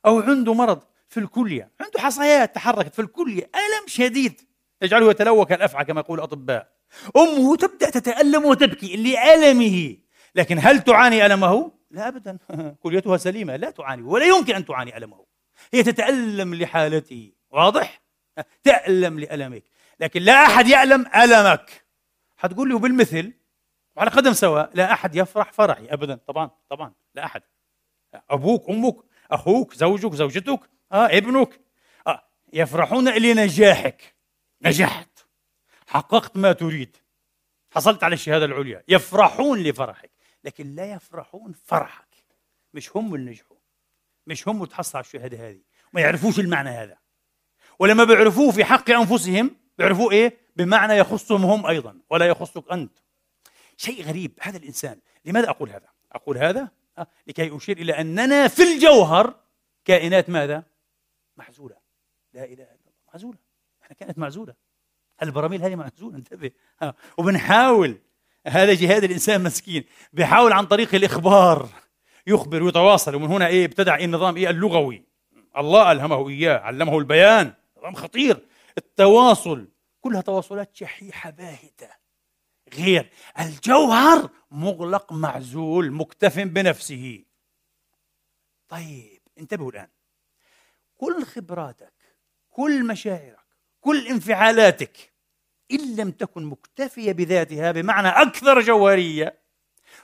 أو عنده مرض. في الكلية. عنده حصيات تحركت في الكلية ألم شديد. يجعله يتلوك الأفعى كما يقول الأطباء. أمه تبدأ تتألم وتبكي لألمه. لكن هل تعاني ألمه؟ لا أبدا. [LAUGHS] كليتها سليمة لا تعاني ولا يمكن أن تعاني ألمه. هي تتألم لحالته واضح؟ [LAUGHS] تألم لألمك. لكن لا أحد يألم ألمك. حتقول له بالمثل وعلى قدم سواء لا أحد يفرح فرحي. أبدا طبعا طبعا لا أحد. أبوك أمك أخوك زوجك زوجتك آه ابنك. آه يفرحون لنجاحك نجحت. حققت ما تريد. حصلت على الشهادة العليا. يفرحون لفرحك. لكن لا يفرحون فرحك. مش هم اللي نجحوا. مش هم تحصل على الشهادة هذه. ما يعرفوش المعنى هذا. ولما بيعرفوه في حق أنفسهم بيعرفوه إيه؟ بمعنى يخصهم هم أيضا. ولا يخصك أنت. شيء غريب. هذا الإنسان. لماذا أقول هذا؟ أقول هذا آه، لكي أشير إلى أننا في الجوهر كائنات ماذا؟ معزولة. لا إله إلا الله. معزولة. إحنا كائنات معزولة. البراميل هذه معزولة. انتبه. ها. وبنحاول هذا جهاد الإنسان مسكين. بيحاول عن طريق الإخبار يخبر ويتواصل. ومن هنا إيه ابتدع إيه النظام إيه اللغوي. الله ألهمه إياه. علمه البيان. نظام خطير. التواصل. كلها تواصلات شحيحة باهتة. غير. الجوهر مغلق معزول مكتف بنفسه. طيب انتبهوا الآن. كل خبراتك كل مشاعرك كل انفعالاتك إن لم تكن مكتفية بذاتها بمعنى أكثر جوهرية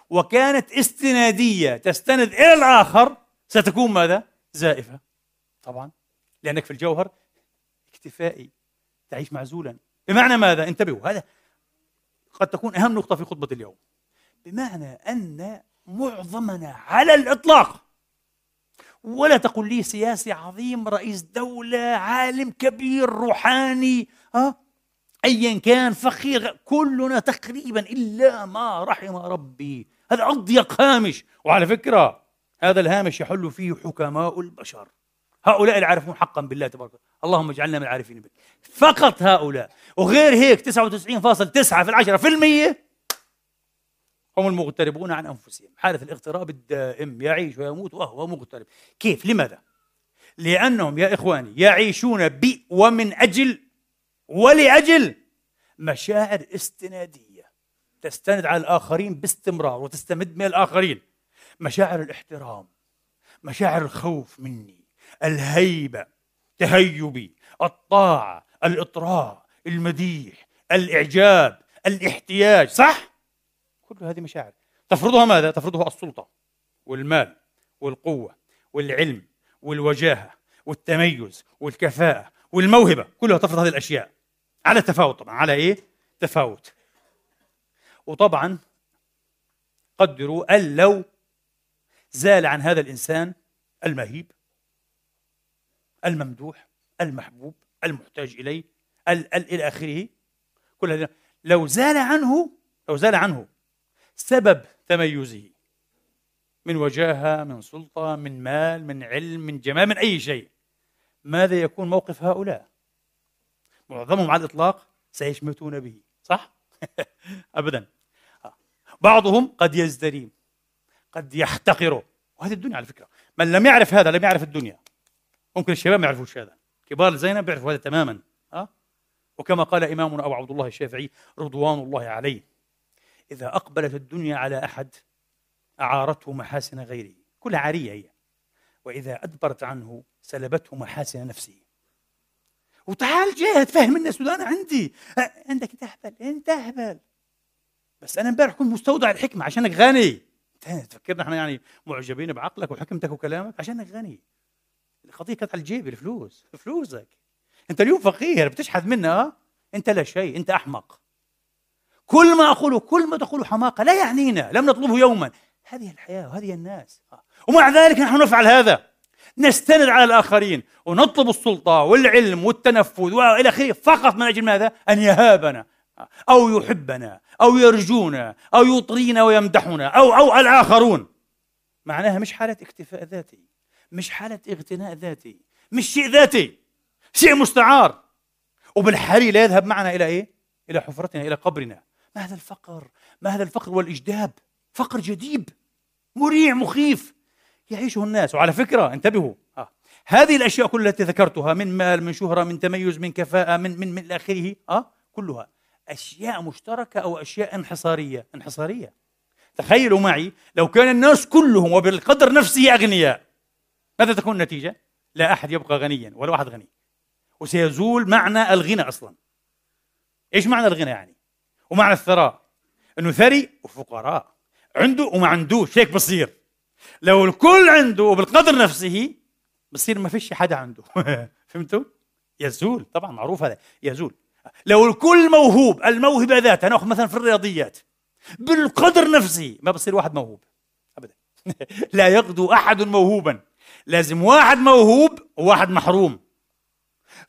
وكانت استنادية تستند إلى الآخر ستكون ماذا؟ زائفة طبعا لأنك في الجوهر اكتفائي تعيش معزولا بمعنى ماذا؟ انتبهوا هذا قد تكون أهم نقطة في خطبة اليوم بمعنى أن معظمنا على الإطلاق ولا تقل لي سياسي عظيم رئيس دولة عالم كبير روحاني ها أيا كان فقير كلنا تقريبا إلا ما رحم ربي. هذا أضيق هامش وعلى فكرة هذا الهامش يحل فيه حكماء البشر. هؤلاء العارفون حقا بالله تبارك اللهم اجعلنا من العارفين بالله. فقط هؤلاء. وغير هيك 99.9 في العشرة في المية هم المغتربون عن أنفسهم. حالة الاغتراب الدائم يعيش ويموت وهو مغترب. كيف؟ لماذا؟ لأنهم يا إخواني يعيشون ب ومن أجل ولأجل مشاعر استنادية. تستند على الآخرين باستمرار وتستمد من الآخرين. مشاعر الاحترام مشاعر الخوف مني الهيبة تهيبي الطاعة الإطراء المديح الإعجاب الاحتياج صح؟ كل هذه مشاعر. تفرضها ماذا؟ تفرضها السلطة والمال والقوة والعلم والوجاهة والتميز والكفاءة والموهبة كلها تفرض هذه الأشياء. على تفاوت طبعا. على إيه؟ تفاوت. وطبعا قدروا أن لو زال عن هذا الإنسان المهيب الممدوح المحبوب المحتاج إليه ال ال إلى آخره كل هذه. لو زال عنه لو زال عنه سبب تميزه. من وجاهة من سلطة من مال من علم من جمال من أي شيء. ماذا يكون موقف هؤلاء؟ معظمهم على الإطلاق سيشمتون به. صح؟ [LAUGHS] أبدا. بعضهم قد يزدري قد يحتقره. وهذه الدنيا على فكرة. من لم يعرف هذا لم يعرف الدنيا. ممكن الشباب ما يعرفوش هذا. كبار زينب بيعرفوا هذا تماما. أه؟ وكما قال إمامنا أبو عبد الله الشافعي رضوان الله عليه. إذا أقبلت الدنيا على أحد أعارته محاسن غيره. كلها عارية هي. وإذا أدبرت عنه سلبته محاسن نفسه. وتعال جاهد فهم الناس أنا عندي. عندك أنت أهبل أنت أهبل. بس أنا إمبارح كنت مستودع الحكمة عشانك غني. تفكرنا إحنا يعني معجبين بعقلك وحكمتك وكلامك عشانك غني. القضية كانت على الجيب الفلوس فلوسك. أنت اليوم فقير بتشحذ منها أنت لا شيء أنت أحمق. كل ما أقوله كل ما تقوله حماقة لا يعنينا لم نطلبه يوما. هذه الحياة وهذه الناس. ومع ذلك نحن نفعل هذا. نستند على الآخرين. ونطلب السلطة والعلم والتنفذ وإلى آخره فقط من أجل ماذا؟ أن يهابنا أو يحبنا أو يرجونا أو يطرينا ويمدحنا أو أو الآخرون. معناها مش حالة اكتفاء ذاتي مش حالة اغتناء ذاتي مش شيء ذاتي شيء مستعار. وبالحري لا يذهب معنا إلى إيه؟ إلى حفرتنا إلى قبرنا. ما هذا الفقر؟ ما هذا الفقر والإجداب؟ فقر جديب مريع مخيف يعيشه الناس. وعلى فكرة انتبهوا. آه. هذه الأشياء كلها التي ذكرتها من مال من شهرة من تميز من كفاءة من من من آخره آه كلها أشياء مشتركة أو أشياء انحصارية. انحصارية. تخيلوا معي لو كان الناس كلهم وبالقدر نفسه أغنياء ماذا تكون النتيجة؟ لا أحد يبقى غنيا ولا واحد غني. وسيزول معنى الغنى أصلا. إيش معنى الغنى يعني؟ ومعنى الثراء. إنه ثري وفقراء. عنده وما عندوش هيك بصير. لو الكل عنده وبالقدر نفسه بصير ما فيش حدا عنده. [LAUGHS] فهمتوا؟ يزول. طبعا معروف هذا. يزول. لو الكل موهوب الموهبة ذاتها نأخذ مثلا في الرياضيات. بالقدر نفسه ما بصير واحد موهوب. ابدا. [LAUGHS] لا يغدو أحد موهوبا. لازم واحد موهوب وواحد محروم.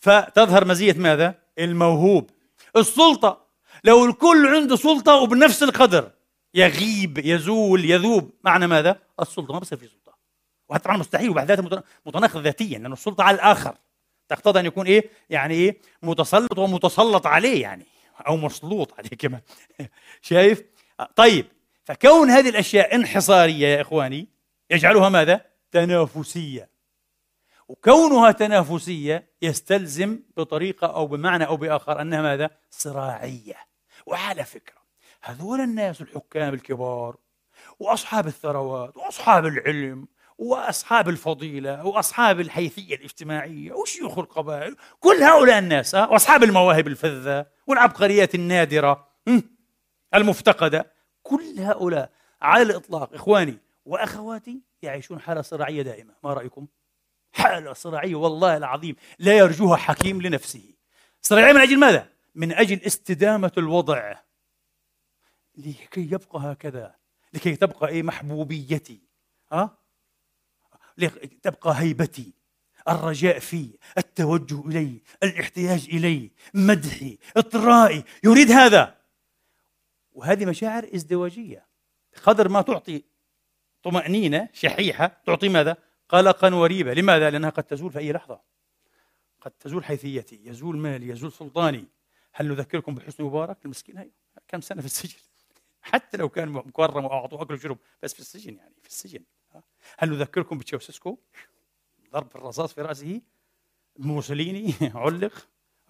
فتظهر مزية ماذا؟ الموهوب. السلطة. لو الكل عنده سلطة وبنفس القدر يغيب يزول يذوب معنى ماذا؟ السلطة ما بصير في سلطة وهذا طبعا مستحيل وبعد ذلك متناقض ذاتيا لأن السلطة على الآخر تقتضي أن يكون إيه؟ يعني إيه؟ متسلط ومتسلط عليه يعني أو مسلوط عليه كمان [LAUGHS] شايف؟ طيب فكون هذه الأشياء انحصارية يا إخواني يجعلها ماذا؟ تنافسية وكونها تنافسية يستلزم بطريقة أو بمعنى أو بآخر أنها ماذا؟ صراعية وعلى فكرة هذول الناس الحكام الكبار وأصحاب الثروات وأصحاب العلم وأصحاب الفضيلة وأصحاب الحيثية الاجتماعية وشيوخ القبائل كل هؤلاء الناس وأصحاب المواهب الفذة والعبقريات النادرة المفتقدة كل هؤلاء على الإطلاق إخواني وأخواتي يعيشون حالة صراعية دائمة ما رأيكم؟ حالة صراعية والله العظيم لا يرجوها حكيم لنفسه صراعية من أجل ماذا؟ من أجل استدامة الوضع. لكي يبقى هكذا. لكي تبقى إيه؟ محبوبيتي. ها؟ تبقى هيبتي. الرجاء في التوجه إلي الاحتياج إلي مدحي إطرائي. يريد هذا. وهذه مشاعر ازدواجية. قدر ما تعطي طمأنينة شحيحة تعطي ماذا؟ قلقا وريبة. لماذا؟ لأنها قد تزول في أي لحظة. قد تزول حيثيتي يزول مالي يزول سلطاني. هل نذكركم بحسني مبارك المسكين هي كم سنة في السجن؟ [LAUGHS] حتى لو كان مكرم وأعطوه أكل وشرب بس في السجن يعني في السجن. هل نذكركم بتشاوسسكو ضرب الرصاص في رأسه. موسوليني [LAUGHS] علق.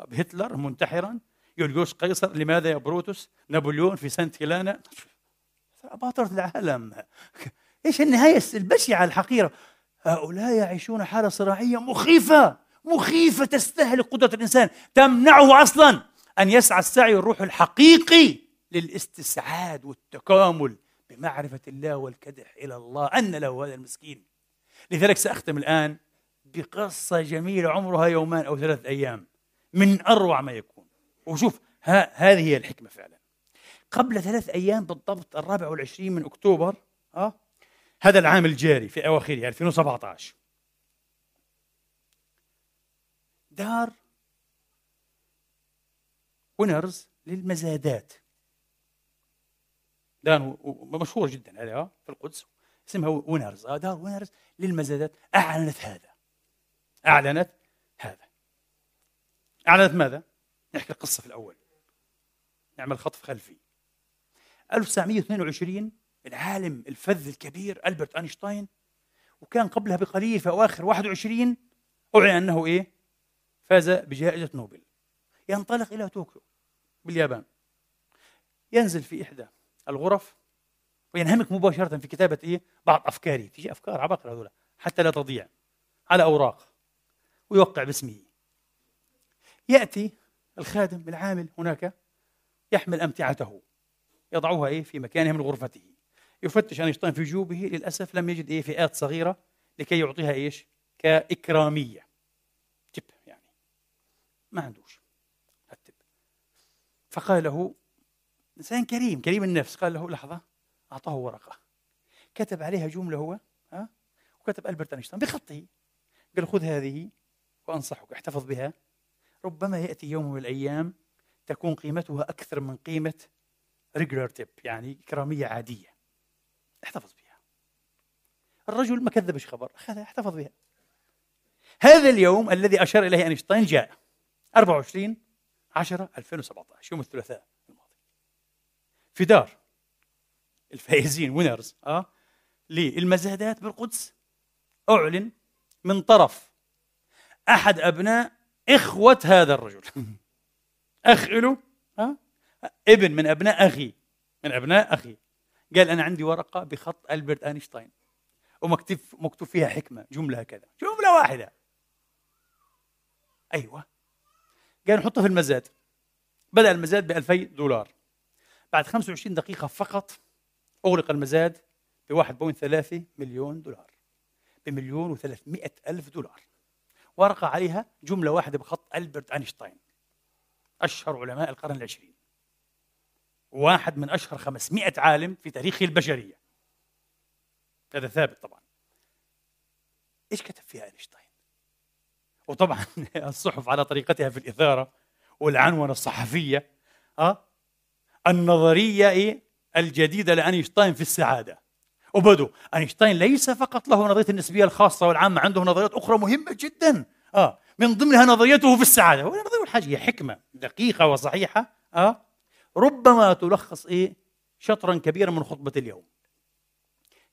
بهتلر منتحرا. يوليوس قيصر. لماذا يا بروتوس؟ نابليون في سانت هيلانا. [LAUGHS] أباطرة العالم. إيش النهاية؟ البشعة الحقيرة. هؤلاء يعيشون حالة صراعية مخيفة. مخيفة تستهلك قدرة الإنسان. تمنعه أصلا. أن يسعى السعي الروح الحقيقي للاستسعاد والتكامل بمعرفة الله والكدح إلى الله أن له هذا المسكين. لذلك سأختم الآن بقصة جميلة عمرها يومان أو ثلاث أيام من أروع ما يكون. وشوف ها هذه هي الحكمة فعلا. قبل ثلاث أيام بالضبط الرابع والعشرين من أكتوبر أه هذا العام الجاري في أواخره 2017 دار وينرز للمزادات. دار مشهور جدا هذا آه، في القدس. اسمها وينرز دار وينرز للمزادات. أعلنت هذا. أعلنت هذا. أعلنت ماذا؟ نحكي القصة في الأول. نعمل خطف خلفي. 1922 العالم الفذ الكبير ألبرت أينشتاين وكان قبلها بقليل في أواخر 21 أعلن أنه إيه؟ فاز بجائزة نوبل. ينطلق إلى طوكيو. باليابان. ينزل في إحدى الغرف وينهمك مباشرة في كتابة إيه؟ بعض أفكاره تجي أفكار عبقرة هذولا. حتى لا تضيع. على أوراق. ويوقع باسمه. يأتي الخادم العامل هناك يحمل أمتعته. يضعها إيه؟ في مكانها من غرفته. يفتش أينشتاين في جيوبه للأسف لم يجد إيه؟ فئات صغيرة لكي يعطيها إيش؟ كإكرامية. تب يعني. ما عندوش. فقال له إنسان كريم كريم النفس قال له لحظة أعطاه ورقة. كتب عليها جملة هو ها وكتب ألبرت أينشتاين بخطه. قال خذ هذه وأنصحك احتفظ بها. ربما يأتي يوم من الأيام تكون قيمتها أكثر من قيمة regular tip يعني كرامية عادية. احتفظ بها. الرجل ما كذبش خبر أخذها احتفظ بها. هذا اليوم الذي أشار إليه أينشتاين جاء 24 10 2017 يوم الثلاثاء الماضي. في دار الفائزين وينرز آه للمزادات بالقدس أعلن من طرف أحد أبناء إخوة هذا الرجل. [LAUGHS] أخ له ها ابن من أبناء أخي من أبناء أخي. قال أنا عندي ورقة بخط ألبرت أينشتاين ومكتوب مكتوب فيها حكمة جملة كذا جملة واحدة. أيوة. قال نحطها في المزاد. بدأ المزاد ب 2000 دولار. بعد 25 دقيقة فقط أغلق المزاد ب 1.3 مليون دولار. بمليون و300 ألف دولار. ورقة عليها جملة واحدة بخط ألبرت أينشتاين. أشهر علماء القرن العشرين. واحد من أشهر 500 عالم في تاريخ البشرية. هذا ثابت طبعا. إيش كتب فيها أينشتاين؟ وطبعا [LAUGHS] الصحف على طريقتها في الإثارة والعنونة الصحفية أه؟ النظرية إيه؟ الجديدة لأينشتاين في السعادة وبدو أينشتاين ليس فقط له نظرية النسبية الخاصة والعامة عنده نظريات أخرى مهمة جدا آه من ضمنها نظريته في السعادة هو نظرية الحاجة هي حكمة دقيقة وصحيحة آه ربما تلخص إيه شطرا كبيرا من خطبة اليوم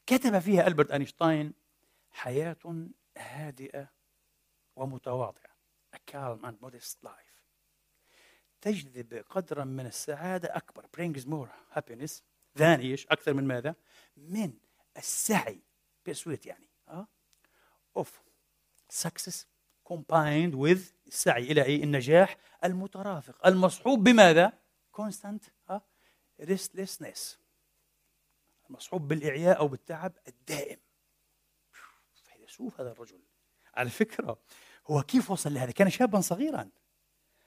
كتب فيها ألبرت أينشتاين حياة هادئة ومتواضعة. A calm and modest life. تجذب قدرا من السعادة أكبر. Brings more happiness. than إيش أكثر من ماذا؟ من السعي. pursuit يعني. آه. of success combined with السعي إلى إيه النجاح المترافق. المصحوب بماذا؟ constant. آه. Restlessness. مصحوب بالإعياء أو بالتعب الدائم. فيلسوف هذا الرجل. على فكرة هو كيف وصل لهذا؟ كان شابا صغيرا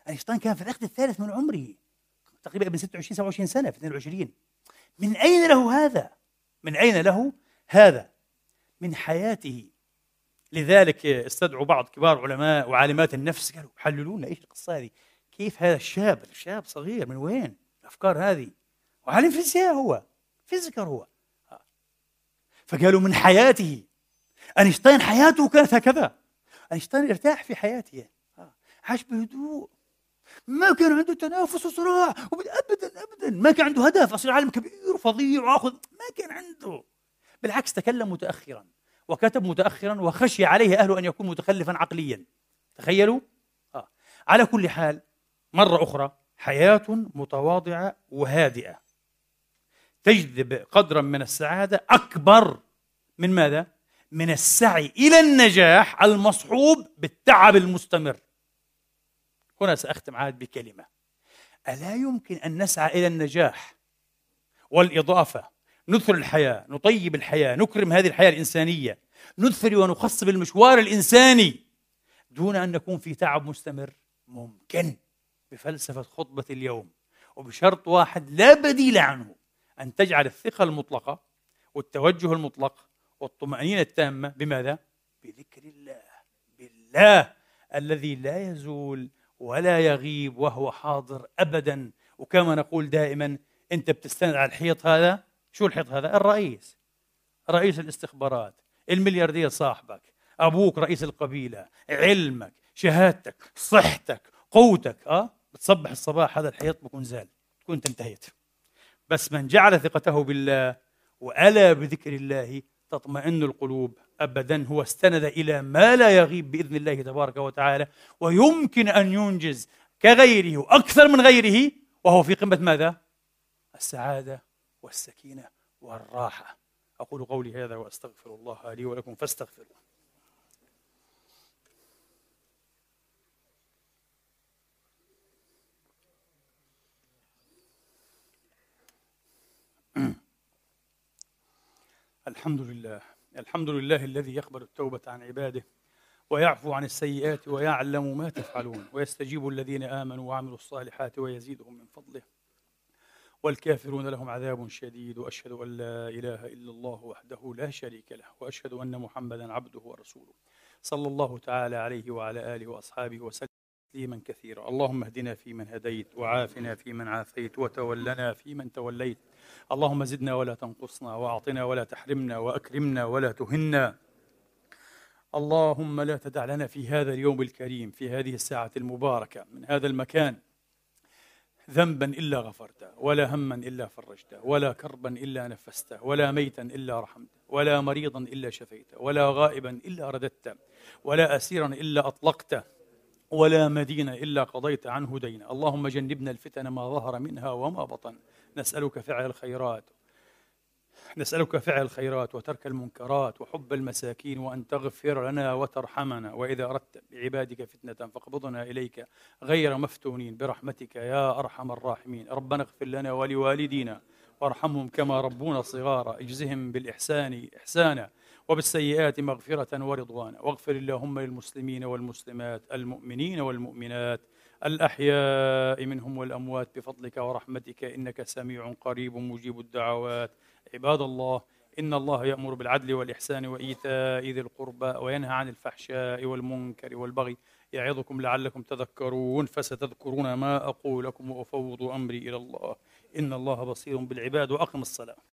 أينشتاين كان في العقد الثالث من عمره تقريبا ابن 26 27 سنة في 22 من أين له هذا؟ من أين له هذا؟ من حياته لذلك استدعوا بعض كبار علماء وعالمات النفس قالوا حللوا لنا إيش القصة هذه؟ كيف هذا الشاب؟ الشاب صغير من وين؟ الأفكار هذه وعالم فيزياء هو physicist هو فقالوا من حياته أينشتاين حياته كانت هكذا أينشتاين ارتاح في حياته. عاش بهدوء. ما كان عنده تنافس وصراع. ابدا ابدا. ما كان عنده هدف. اصير عالم كبير وفظيع وآخذ. ما كان عنده. بالعكس تكلم متاخرا. وكتب متاخرا وخشي عليه أهله أن يكون متخلفا عقليا. تخيلوا؟ آه. على كل حال مرة أخرى حياة متواضعة وهادئة. تجذب قدرا من السعادة أكبر من ماذا؟ من السعي إلى النجاح المصحوب بالتعب المستمر. هنا سأختم عاد بكلمة. ألا يمكن أن نسعى إلى النجاح والإضافة؟ نثر الحياة نطيب الحياة نكرم هذه الحياة الإنسانية نثري ونخصب المشوار الإنساني دون أن نكون في تعب مستمر. ممكن بفلسفة خطبة اليوم وبشرط واحد لا بديل عنه أن تجعل الثقة المطلقة والتوجه المطلق والطمأنينة التامة بماذا؟ بذكر الله بالله الذي لا يزول ولا يغيب وهو حاضر ابدا. وكما نقول دائما أنت بتستند على الحيط هذا؟ شو الحيط هذا؟ الرئيس. رئيس الاستخبارات الملياردير صاحبك أبوك رئيس القبيلة علمك شهادتك صحتك قوتك. آه؟ بتصبح الصباح هذا الحيط بكون زال تكون انت انتهيت. بس من جعل ثقته بالله وألا بذكر الله تطمئن القلوب ابدا. هو استند إلى ما لا يغيب بإذن الله تبارك وتعالى ويمكن أن ينجز كغيره وأكثر من غيره وهو في قمة ماذا؟ السعادة والسكينة والراحة. أقول قولي هذا وأستغفر الله لي ولكم فاستغفروه. الحمد لله. الحمد لله الذي يقبل التوبة عن عباده ويعفو عن السيئات ويعلم ما تفعلون ويستجيب الذين آمنوا وعملوا الصالحات ويزيدهم من فضله. والكافرون لهم عذاب شديد وأشهد أن لا إله إلا الله وحده لا شريك له وأشهد أن محمدا عبده ورسوله. صلى الله تعالى عليه وعلى آله وأصحابه وسلم. تسليما كثيرا. اللهم اهدنا فيمن هديت وعافنا فيمن عافيت وتولنا فيمن توليت. اللهم زدنا ولا تنقصنا وأعطنا ولا تحرمنا وأكرمنا ولا تهنا. اللهم لا تدع لنا في هذا اليوم الكريم في هذه الساعة المباركة من هذا المكان ذنبا إلا غفرته ولا هما إلا فرجته ولا كربا إلا نفسته ولا ميتا إلا رحمته ولا مريضا إلا شفيته ولا غائبا إلا رددته ولا أسيرا إلا أطلقته. ولا مدين إلا قضيت عنه دينا. اللهم جنبنا الفتن ما ظهر منها وما بطن. نسألك فعل الخيرات نسألك فعل الخيرات وترك المنكرات وحب المساكين وأن تغفر لنا وترحمنا. وإذا أردت بعبادك فتنة فاقبضنا إليك غير مفتونين. برحمتك يا أرحم الراحمين. ربنا اغفر لنا ولوالدينا وارحمهم كما ربونا صغارا. اجزهم بالإحسان إحسانا. وبالسيئات مغفرة ورضوانا. واغفر اللهم للمسلمين والمسلمات المؤمنين والمؤمنات الأحياء منهم والأموات بفضلك ورحمتك إنك سميع قريب مجيب الدعوات. عباد الله إن الله يأمر بالعدل والإحسان وإيتاء ذي القربى وينهى عن الفحشاء والمنكر والبغي. يعظكم لعلكم تذكرون فستذكرون ما أقول لكم وأفوض أمري إلى الله. إن الله بصير بالعباد وأقم الصلاة.